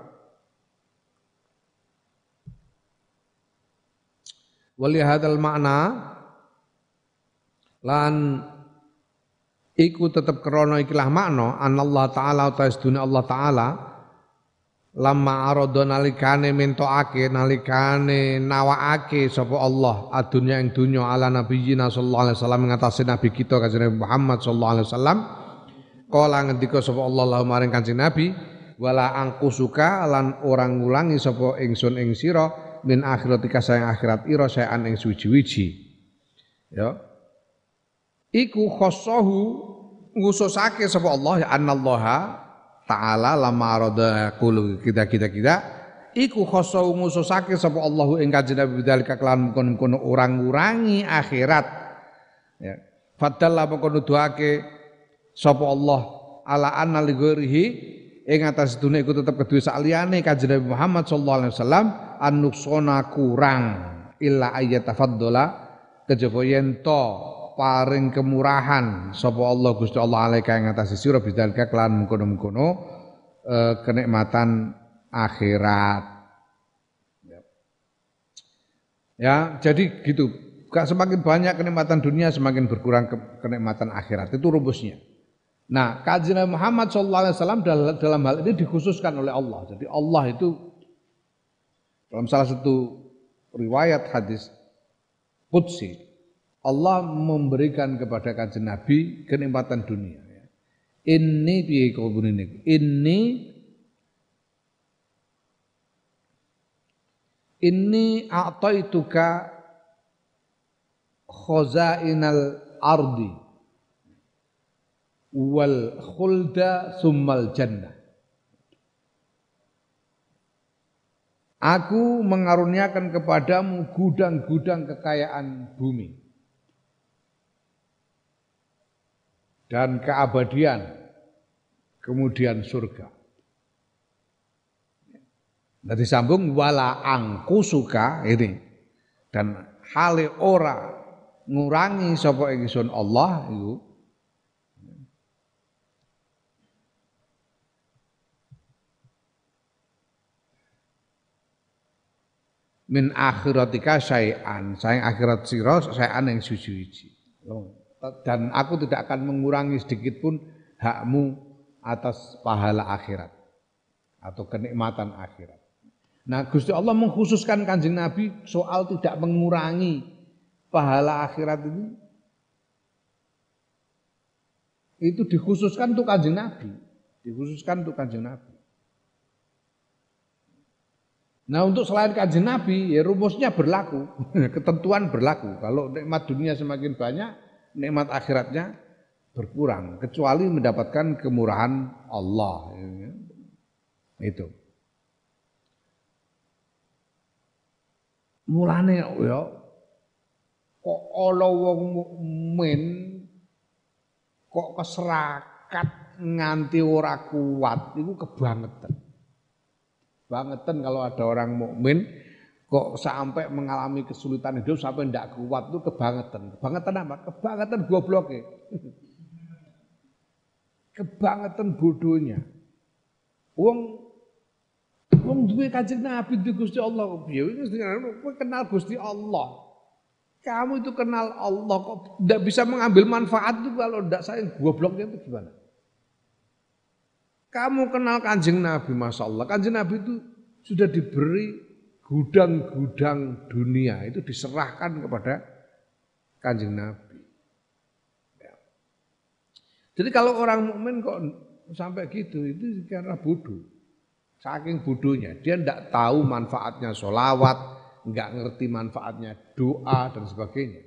Walihadal makna lan iku tetap krono ikilah makna Allah taala utawa Allah taala lama arodo nalikane mentokake nalikane nawaake sapa Allah adunya ing dunya ala nabiyina sallallahu alaihi wasallam ngatasi nabi kita kanjeng Muhammad sallallahu alaihi wasallam. Kala ngendika sapa Allah lahu maring kanjeng nabi wala angkusuka lan orang ngulangi sapa ingsun ing sira min akhiratika sayang akhirat ira sayan ing suwi-wiji ya. Iku khossahu ngususake sapa Allah ya anallaha taala lama arada kulu kita kita kita iku khoso ngususake sapa Allahu ing kanjeng Nabi bidzalika kelan kono orang ngurangi akhirat. Ya. Fadalla mengko nuduhake sapa Allah ala anna li ghairihi ing atas dunia iku tetep kedue saliyane kanjeng Nabi Muhammad sallallahu alaihi wasallam anuksona kurang illa ayyatafaddala kejaba yen paring kemurahan sapa Allah Gusti Allah alaika ing atas sira bidzalika kelan mengkono-mengkono e, kenikmatan akhirat. Ya. jadi gitu. Gak semakin banyak kenikmatan dunia semakin berkurang ke, kenikmatan akhirat. Itu rumusnya. Nah, kajian Muhammad SAW dalam, dalam hal ini dikhususkan oleh Allah. Jadi Allah itu dalam salah satu riwayat hadis Qudsi Allah memberikan kepada kanjeng Nabi kenikmatan dunia. Ini piye ini? Ini ini a'taituka khazainal ardi wal khulda summal jannah. Aku mengaruniakan kepadamu gudang-gudang kekayaan bumi dan keabadian, kemudian surga. Nah disambung wala angku suka ini. Dan hale ora ngurangi sapa ingsun Allah itu. Min akhiratika syai'an. Sayang akhirat sira syai'an yang suci-suci dan aku tidak akan mengurangi sedikit pun hakmu atas pahala akhirat. atau kenikmatan akhirat. Nah, Gusti Allah mengkhususkan Kanjeng Nabi soal tidak mengurangi pahala akhirat ini. Itu dikhususkan untuk Kanjeng Nabi, dikhususkan untuk Kanjeng Nabi. Nah untuk selain kanjeng Nabi, ya rumusnya berlaku, ketentuan berlaku. Kalau nikmat dunia semakin banyak, nikmat akhiratnya berkurang, kecuali mendapatkan kemurahan Allah. Itu. Mulane ya kok ana wong mukmin kok keserakat nganti ora kuat iku kebangetan bangetan kalau ada orang mukmin kok sampai mengalami kesulitan hidup sampai tidak kuat itu kebangetan. Kebangetan apa? Kebangetan goblok Kebangetan bodohnya. Wong wong duwe Kanjeng Nabi di Gusti Allah piye kowe kenal Gusti Allah. Kamu itu kenal Allah kok tidak bisa mengambil manfaat itu kalau tidak sayang gobloknya itu gimana? Kamu kenal kanjeng Nabi, Masya Allah. Kanjeng Nabi itu sudah diberi gudang-gudang dunia. Itu diserahkan kepada kanjeng Nabi. Ya. Jadi kalau orang mukmin kok sampai gitu, itu karena bodoh. Saking bodohnya. Dia tidak tahu manfaatnya sholawat, nggak ngerti manfaatnya doa dan sebagainya.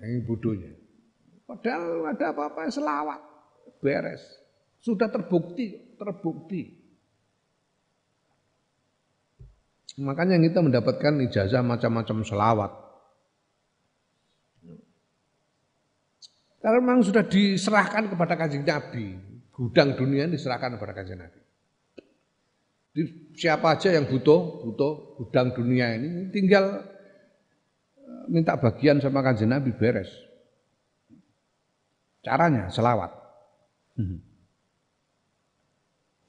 Ini bodohnya. Padahal ada apa-apa selawat beres. Sudah terbukti, terbukti. Makanya kita mendapatkan ijazah macam-macam selawat. Karena memang sudah diserahkan kepada kanjeng Nabi. Gudang dunia diserahkan kepada kanjeng Nabi. Jadi siapa aja yang butuh, butuh gudang dunia ini tinggal eh, minta bagian sama kanjeng Nabi beres. Caranya selawat. Hmm.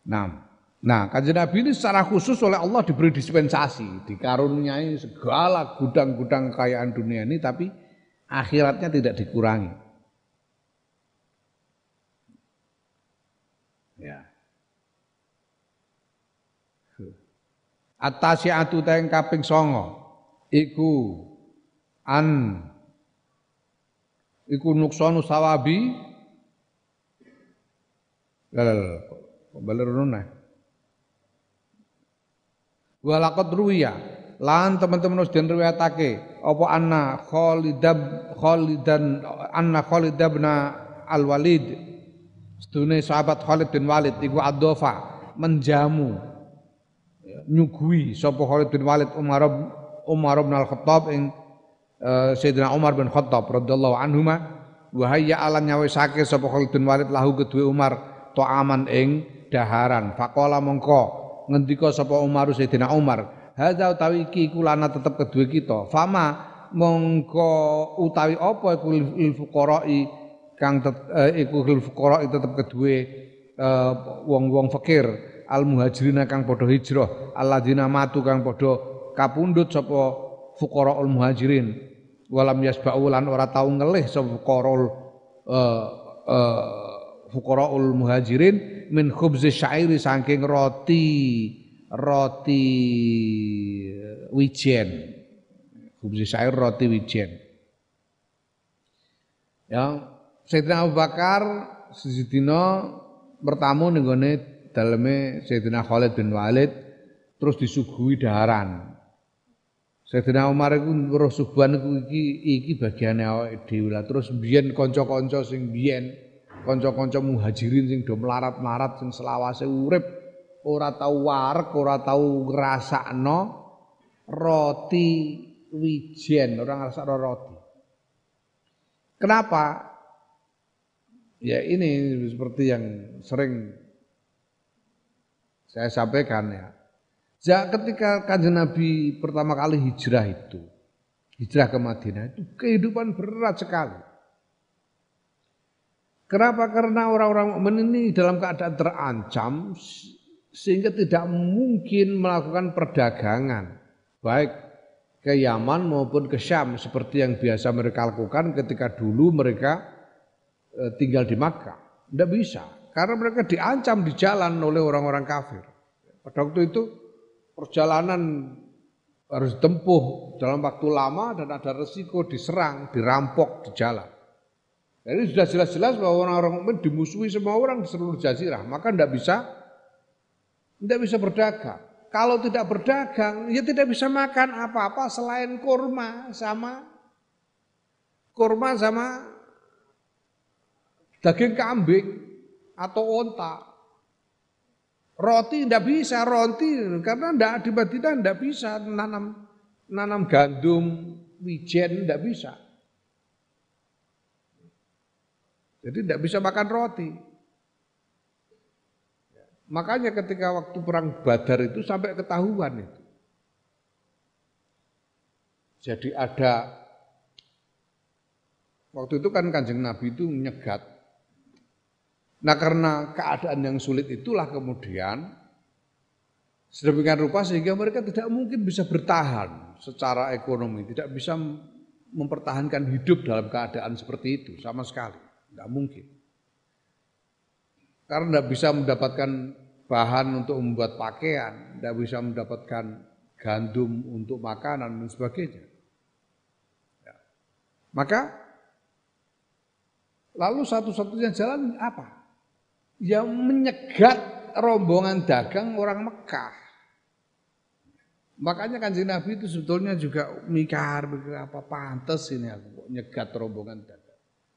Nah, nah kanjeng Nabi ini secara khusus oleh Allah diberi dispensasi, dikaruniai segala gudang-gudang kekayaan dunia ini, tapi akhiratnya tidak dikurangi. Ya. At-tasyatu teng kaping songo iku an iku nuksonu sawabi Lal, baler nuna. Walakot ruya, lan teman-teman harus den riwayatake apa anna Khalidab Khalidan anna Khalidabna Al Walid sedune sahabat Khalid bin Walid iku adofa menjamu nyugui sapa Khalid bin Walid Umar Umar bin Al Khattab ing uh, Sayyidina Umar bin Khattab radhiyallahu anhuma. Wa hayya alan nyawesake sapa Khalid bin Walid lahu kedue Umar ta'aman ing daharan. Faqala mongko ngendika sapa Umar Sayyidina Umar, hadza utawi iki iku lana tetep kedue kita. Fama mongko utawi apa iku fuqara'i kang eh, iku fuqara'i tetep kedue eh, wong-wong fakir al muhajirin kang padha hijrah alladzina matu kang padha kapundhut sapa fuqara'ul muhajirin walam yasba'u lan ora tau ngelih sapa fuqara'ul uh, uh, fuqaraul muhajirin min khubzi syairi saking roti roti wijen. Khubzi syair roti wijen. Ya Sayyidina Abu Bakar sesidina bertamu ning gone daleme Sayyidina Khalid bin Walid terus disuguhi daharan. Sayyidina Umar iku weruh suguhan iku iki iki bagiane awake dhewe terus biyen kanca-kanca sing biyen kanca-kanca muhajirin sing do melarat-melarat sing selawase urip ora tau wareg, ora tau ngrasakno roti wijen, ora ngrasakno roti. Kenapa? Ya ini seperti yang sering saya sampaikan ya. Ya ketika kanjeng Nabi pertama kali hijrah itu, hijrah ke Madinah itu kehidupan berat sekali. Kenapa? Karena orang-orang mukmin ini dalam keadaan terancam sehingga tidak mungkin melakukan perdagangan baik ke Yaman maupun ke Syam seperti yang biasa mereka lakukan ketika dulu mereka e, tinggal di Makkah. Tidak bisa. karena mereka diancam di jalan oleh orang-orang kafir. Pada waktu itu perjalanan harus tempuh dalam waktu lama dan ada resiko diserang, dirampok di jalan. Jadi sudah jelas-jelas bahwa orang-orang mukmin dimusuhi semua orang di seluruh jazirah, maka tidak bisa tidak bisa berdagang. Kalau tidak berdagang, ya tidak bisa makan apa-apa selain kurma sama kurma sama daging kambing atau onta. Roti tidak bisa, roti karena tidak Madinah tidak bisa nanam nanam gandum, wijen tidak bisa. Jadi tidak bisa makan roti. Makanya ketika waktu perang Badar itu sampai ketahuan itu. Jadi ada waktu itu kan kanjeng Nabi itu menyegat Nah karena keadaan yang sulit itulah kemudian sedemikian rupa sehingga mereka tidak mungkin bisa bertahan secara ekonomi, tidak bisa mempertahankan hidup dalam keadaan seperti itu sama sekali, tidak mungkin. Karena tidak bisa mendapatkan bahan untuk membuat pakaian, tidak bisa mendapatkan gandum untuk makanan dan sebagainya. Ya. Maka lalu satu-satunya jalan apa? yang menyegat rombongan dagang orang Mekah. Makanya kanjeng Nabi itu sebetulnya juga mikir, mikir apa pantas ini aku nyegat rombongan dagang.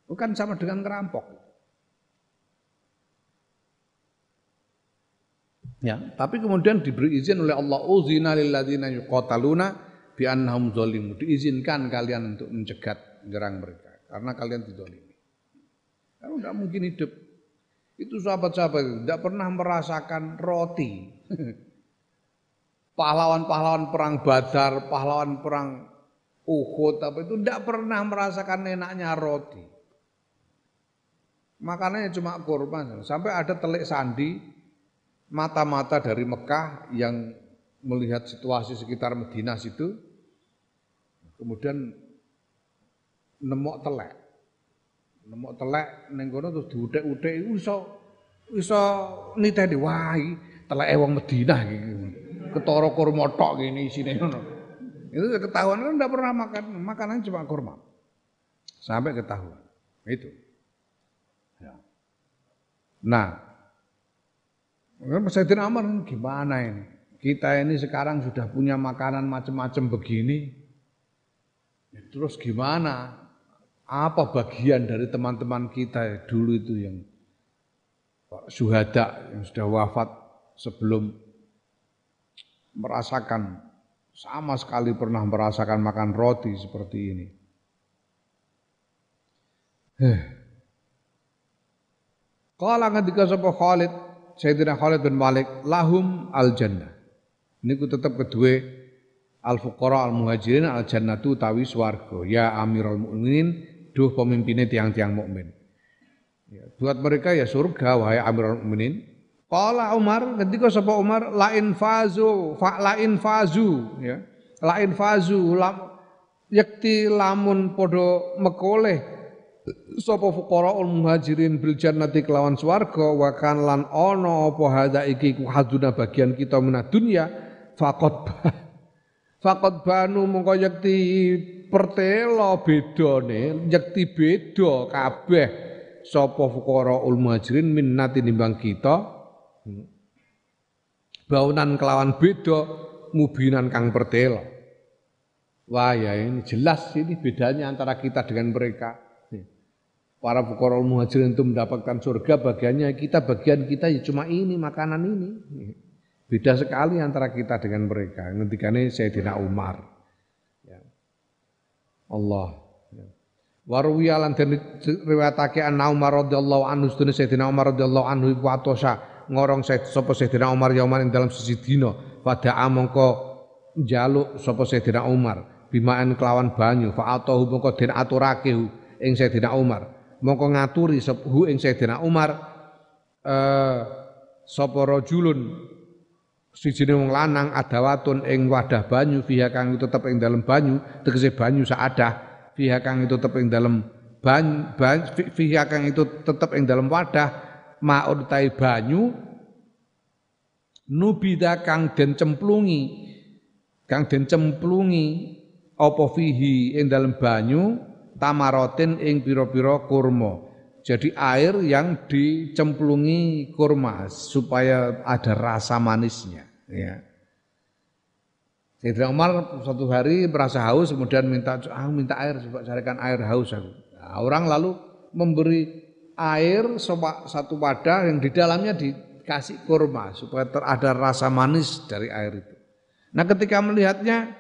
Bukan sama dengan ngerampok. Ya, tapi kemudian diberi izin oleh Allah uzina lil ladzina yuqataluna bi annahum zalimun. Diizinkan kalian untuk mencegat menyerang mereka karena kalian dizalimi. Kamu tidak mungkin hidup itu sahabat-sahabat tidak pernah merasakan roti. Pahlawan-pahlawan perang Badar, pahlawan perang Uhud apa itu tidak pernah merasakan enaknya roti. Makanannya cuma kurma. Sampai ada telik sandi mata-mata dari Mekah yang melihat situasi sekitar Madinah situ kemudian nemok telek Nemok telek ning terus diutek-utek iku iso iso niteni wah iki teleke wong Madinah iki. Ketara kurma tok ngene isine. Itu ketahuan kan enggak pernah makan, makanan cuma kurma. Sampai ketahuan. Itu. Ya. Nah, Sayyidina Umar gimana ini? Kita ini sekarang sudah punya makanan macam-macam begini. Terus gimana? apa bagian dari teman-teman kita dulu itu yang syuhada yang sudah wafat sebelum merasakan sama sekali pernah merasakan makan roti seperti ini. Eh. Kala ketika sapa Khalid, Sayyidina Khalid bin Malik, lahum al jannah. Ini ku tetap kedua al fuqara al muhajirin al jannatu tawi swarga. Ya Amirul Mukminin duh pemimpinnya tiang-tiang mukmin. Ya, buat mereka ya surga wahai Amirul Mukminin. Qala Umar ketika sapa Umar lain fazu fa lain fazu ya. Lain fazu lam, yakti lamun podo mekoleh sapa fuqaraul muhajirin bil jannati kelawan swarga wa kan lan ana apa hadza iki ku haduna bagian kita menah dunya faqad faqad banu mongko yakti pertelo bedane nyekti beda kabeh sapa fuqara ul muhajirin minnati nimbang kita. Baunan kelawan beda mubinan kang pertelo wah ya ini jelas ini bedanya antara kita dengan mereka para fuqara muhajirin itu mendapatkan surga bagiannya kita bagian kita ya cuma ini makanan ini. Beda sekali antara kita dengan mereka. Ngendikane Sayyidina Umar. Allah. Warwiya lan den riwayatake an Umar radhiyallahu anhu sedene Sayyidina Umar radhiyallahu anhu iku atosa ngorong sapa Sayyidina Umar yauman ing dalam sisi dina. Pada mongko njaluk sapa Sayyidina Umar. Bimaan kelawan banyu fa atahu mongko den aturake ing Sayyidina Umar mongko ngaturi sepuhu ing Sayyidina Umar eh sapa rajulun sijine wong lanang adawatun ing wadah banyu fiha kang tetep ing dalam banyu tegese banyu saadah fiha kang itu tetep ing dalam banyu fiha kang itu tetep ing dalam wadah maun tai banyu nubida kang den cemplungi kang den cemplungi apa fihi ing dalam banyu tamarotin ing pira-pira kurma. Jadi air yang dicemplungi kurma supaya ada rasa manisnya. Ya. Sayyidina Umar suatu hari merasa haus kemudian minta ah, minta air coba carikan air haus aku. Nah, orang lalu memberi air satu wadah yang di dalamnya dikasih kurma supaya ter ada rasa manis dari air itu. Nah ketika melihatnya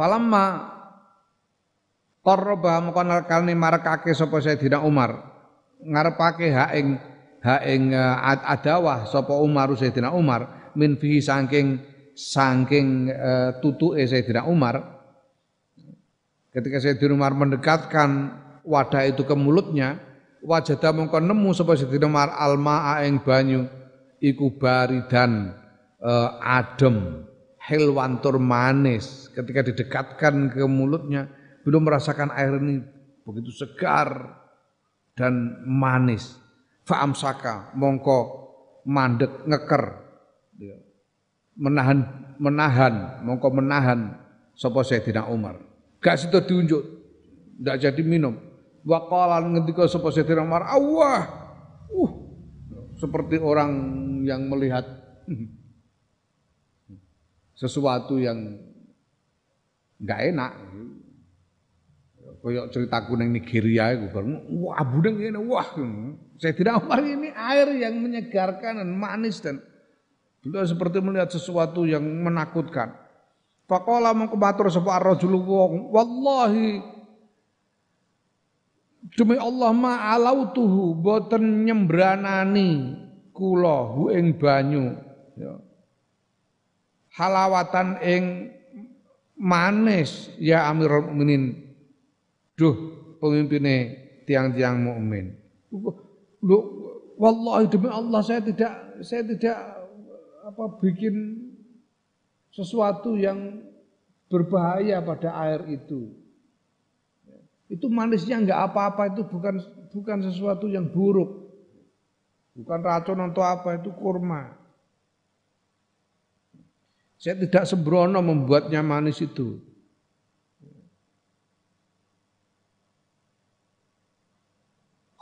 Falamma qarraba mengko kalne marakake sapa Sayyidina Umar. Ngarepake hak ing hak ing eh, adawah sapa Umar Sayyidina Umar. Min fihi saking saking uh, tutuke Sayyidina Umar. Ketika Sayyidina Umar mendekatkan wadah itu ke mulutnya wajada mengko nemu sapa Sayyidina Umar alma ing banyu iku baridan uh, adem helwantur manis. Ketika didekatkan ke mulutnya belum merasakan air ini begitu segar dan manis. Faamsaka mongko mandek ngeker. Menahan menahan mongko menahan sapa Sayyidina Umar. Gak situ diunjuk ndak jadi minum. Waqala ngendika sapa Sayyidina Umar Allah uh seperti orang yang melihat sesuatu yang nggak enak. Koyok ceritaku neng Nigeria itu bareng, wah budeng ini, wah saya tidak Umar ini air yang menyegarkan dan manis dan beliau seperti melihat sesuatu yang menakutkan. Pakola mengkubatur sebuah rajul wong, wallahi demi Allah ma alautuhu boten nyembranani kula hu ing banyu ya halawatan ing manis ya Amirul Mukminin. Duh, pemimpinnya tiang-tiang mukmin. Lu wallahi demi Allah saya tidak saya tidak apa bikin sesuatu yang berbahaya pada air itu. Itu manisnya enggak apa-apa itu bukan bukan sesuatu yang buruk. Bukan racun atau apa itu kurma. Saya tidak sembrono membuatnya manis itu.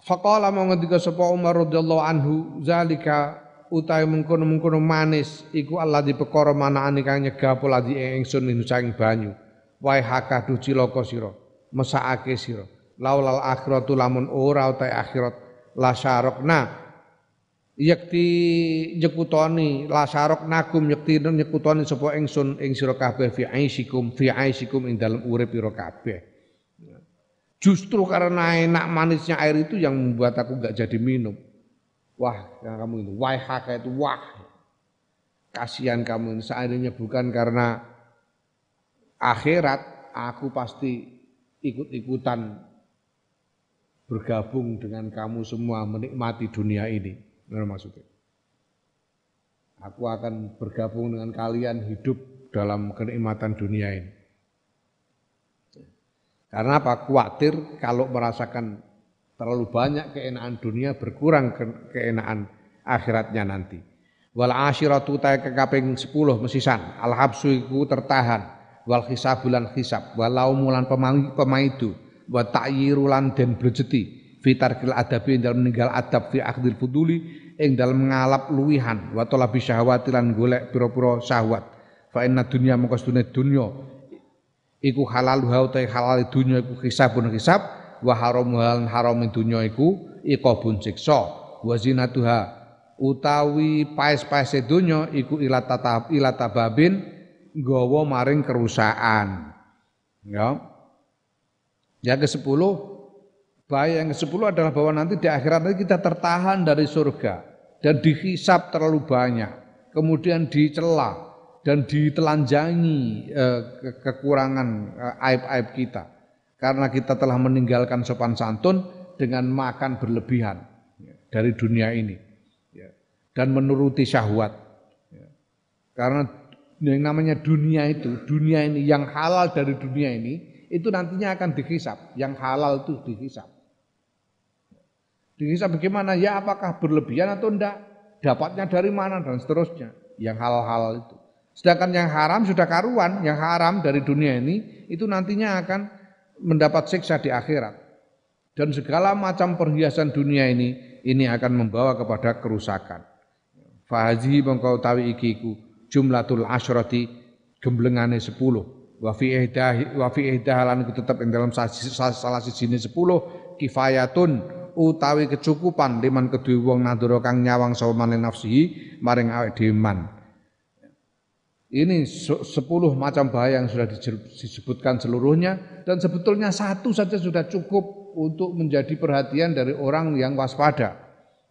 Faqala mau ngendika sapa Umar radhiyallahu anhu zalika utahe mengkono-mengkono manis iku Allah di perkara manakane kang nyegah pola di ingsun ing saking banyu. Wae hakah du cilaka sira, mesakake sira. Laulal akhiratu lamun ora utahe akhirat la syarokna yakti nyekutoni lasarok nakum yakti nyekutoni sapa ingsun ing sira kabeh fi aisikum fi aisikum ing dalem urip ira kabeh. Justru karena enak manisnya air itu yang membuat aku enggak jadi minum. Wah yang kamu itu wah haka itu wah. Kasihan kamu ini seandainya bukan karena akhirat aku pasti ikut-ikutan bergabung dengan kamu semua menikmati dunia ini Nah, maksudnya. Aku akan bergabung dengan kalian hidup dalam kenikmatan dunia ini. Karena apa? Khawatir kalau merasakan terlalu banyak keenaan dunia berkurang ke keenaan akhiratnya nanti. Wal asyiratu ta kekaping 10 mesisan al habsu iku tertahan wal hisabulan hisab walau mulan pemaidu wa ta'yirulan den brejeti fitar kil adabi dalam meninggal adab fi akhdil fuduli ing dalam ngalap luwihan wa talabi lan golek pira-pira syahwat. Fa inna dunya mongko dunya iku halal ha utai halal dunya iku hisabun hisab wa haram hal haram dunya iku iqabun siksa. Wa zinatuha utawi paes-paese dunya iku ilata ilata babin gawa maring kerusakan. Ya. Ya ke sepuluh Bahaya yang ke-10 adalah bahwa nanti di akhirat nanti kita tertahan dari surga dan dihisap terlalu banyak, kemudian dicela dan ditelanjangi eh, ke kekurangan eh, aib-aib kita karena kita telah meninggalkan sopan santun dengan makan berlebihan ya, dari dunia ini ya, dan menuruti syahwat. Ya. Karena yang namanya dunia itu, dunia ini yang halal dari dunia ini itu nantinya akan dihisap, yang halal itu dihisap. Dihisab bagaimana? Ya apakah berlebihan atau enggak? Dapatnya dari mana dan seterusnya. Yang hal-hal itu. Sedangkan yang haram sudah karuan, yang haram dari dunia ini itu nantinya akan mendapat siksa di akhirat. Dan segala macam perhiasan dunia ini ini akan membawa kepada kerusakan. Fahazi mengkau tawi ikiku jumlatul asyrati gemblengane sepuluh. Wa fi ihdah tetep ing dalam salah siji sepuluh kifayatun utawi kecukupan liman kedue wong nadura kang nyawang sapa nafsihi maring awake dhewe ini sepuluh macam bahaya yang sudah disebutkan seluruhnya dan sebetulnya satu saja sudah cukup untuk menjadi perhatian dari orang yang waspada,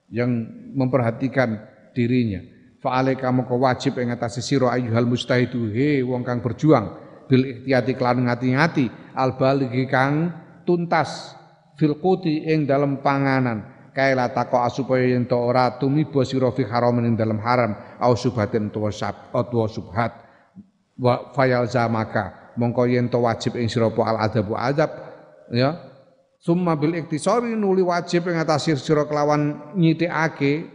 yang memperhatikan dirinya. Fa'alaika moko wajib ing atase sira ayyuhal mustahidu he wong kang berjuang bil ihtiyati kelan ngati-ngati al kang tuntas fil quti ing dalam panganan. Kaila tako supaya yen to ora tumiba sira fi haramin ing dalam haram au subhatin tuwa sab atwa subhat. Wa fayal zamaka mongko yen to wajib ing sira al adabu adab ya. Summa bil iktisari nuli wajib ing atas sira kelawan nyitikake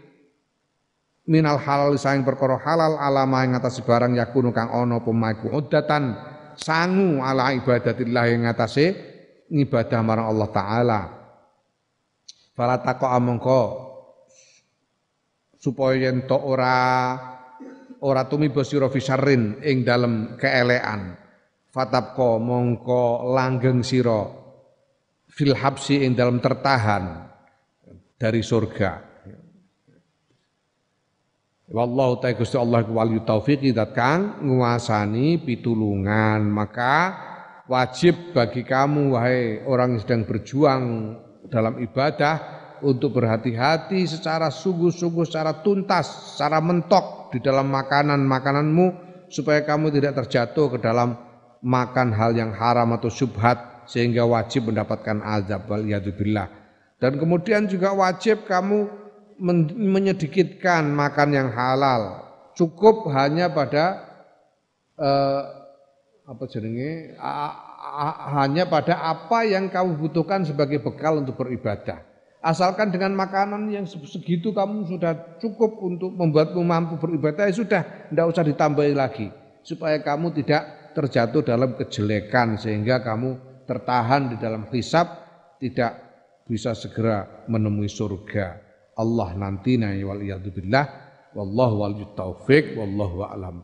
minal halal saing perkara halal alama ing atas barang yakunu kang ana pemaku udatan sangu ala ibadatillah ing atase ngibadah marang Allah taala Fala taqa mongko supaya yen to ora ora tumiba sira fisarrin ing dalem keelekan. Fatapko mongko langgeng sira fil habsi ing dalem tertahan dari surga. Wallahu ta'ala Gusti Allah wali taufiq dat kang nguasani pitulungan maka wajib bagi kamu wahai orang yang sedang berjuang dalam ibadah untuk berhati-hati secara sungguh-sungguh, secara tuntas, secara mentok di dalam makanan-makananmu supaya kamu tidak terjatuh ke dalam makan hal yang haram atau subhat sehingga wajib mendapatkan azab wal Dan kemudian juga wajib kamu menyedikitkan makan yang halal. Cukup hanya pada eh, apa jenenge hanya pada apa yang kamu butuhkan sebagai bekal untuk beribadah. Asalkan dengan makanan yang segitu kamu sudah cukup untuk membuatmu mampu beribadah, ya sudah, tidak usah ditambahi lagi. Supaya kamu tidak terjatuh dalam kejelekan, sehingga kamu tertahan di dalam hisab, tidak bisa segera menemui surga. Allah nanti na wal wallahu wal taufiq wallahu a'lam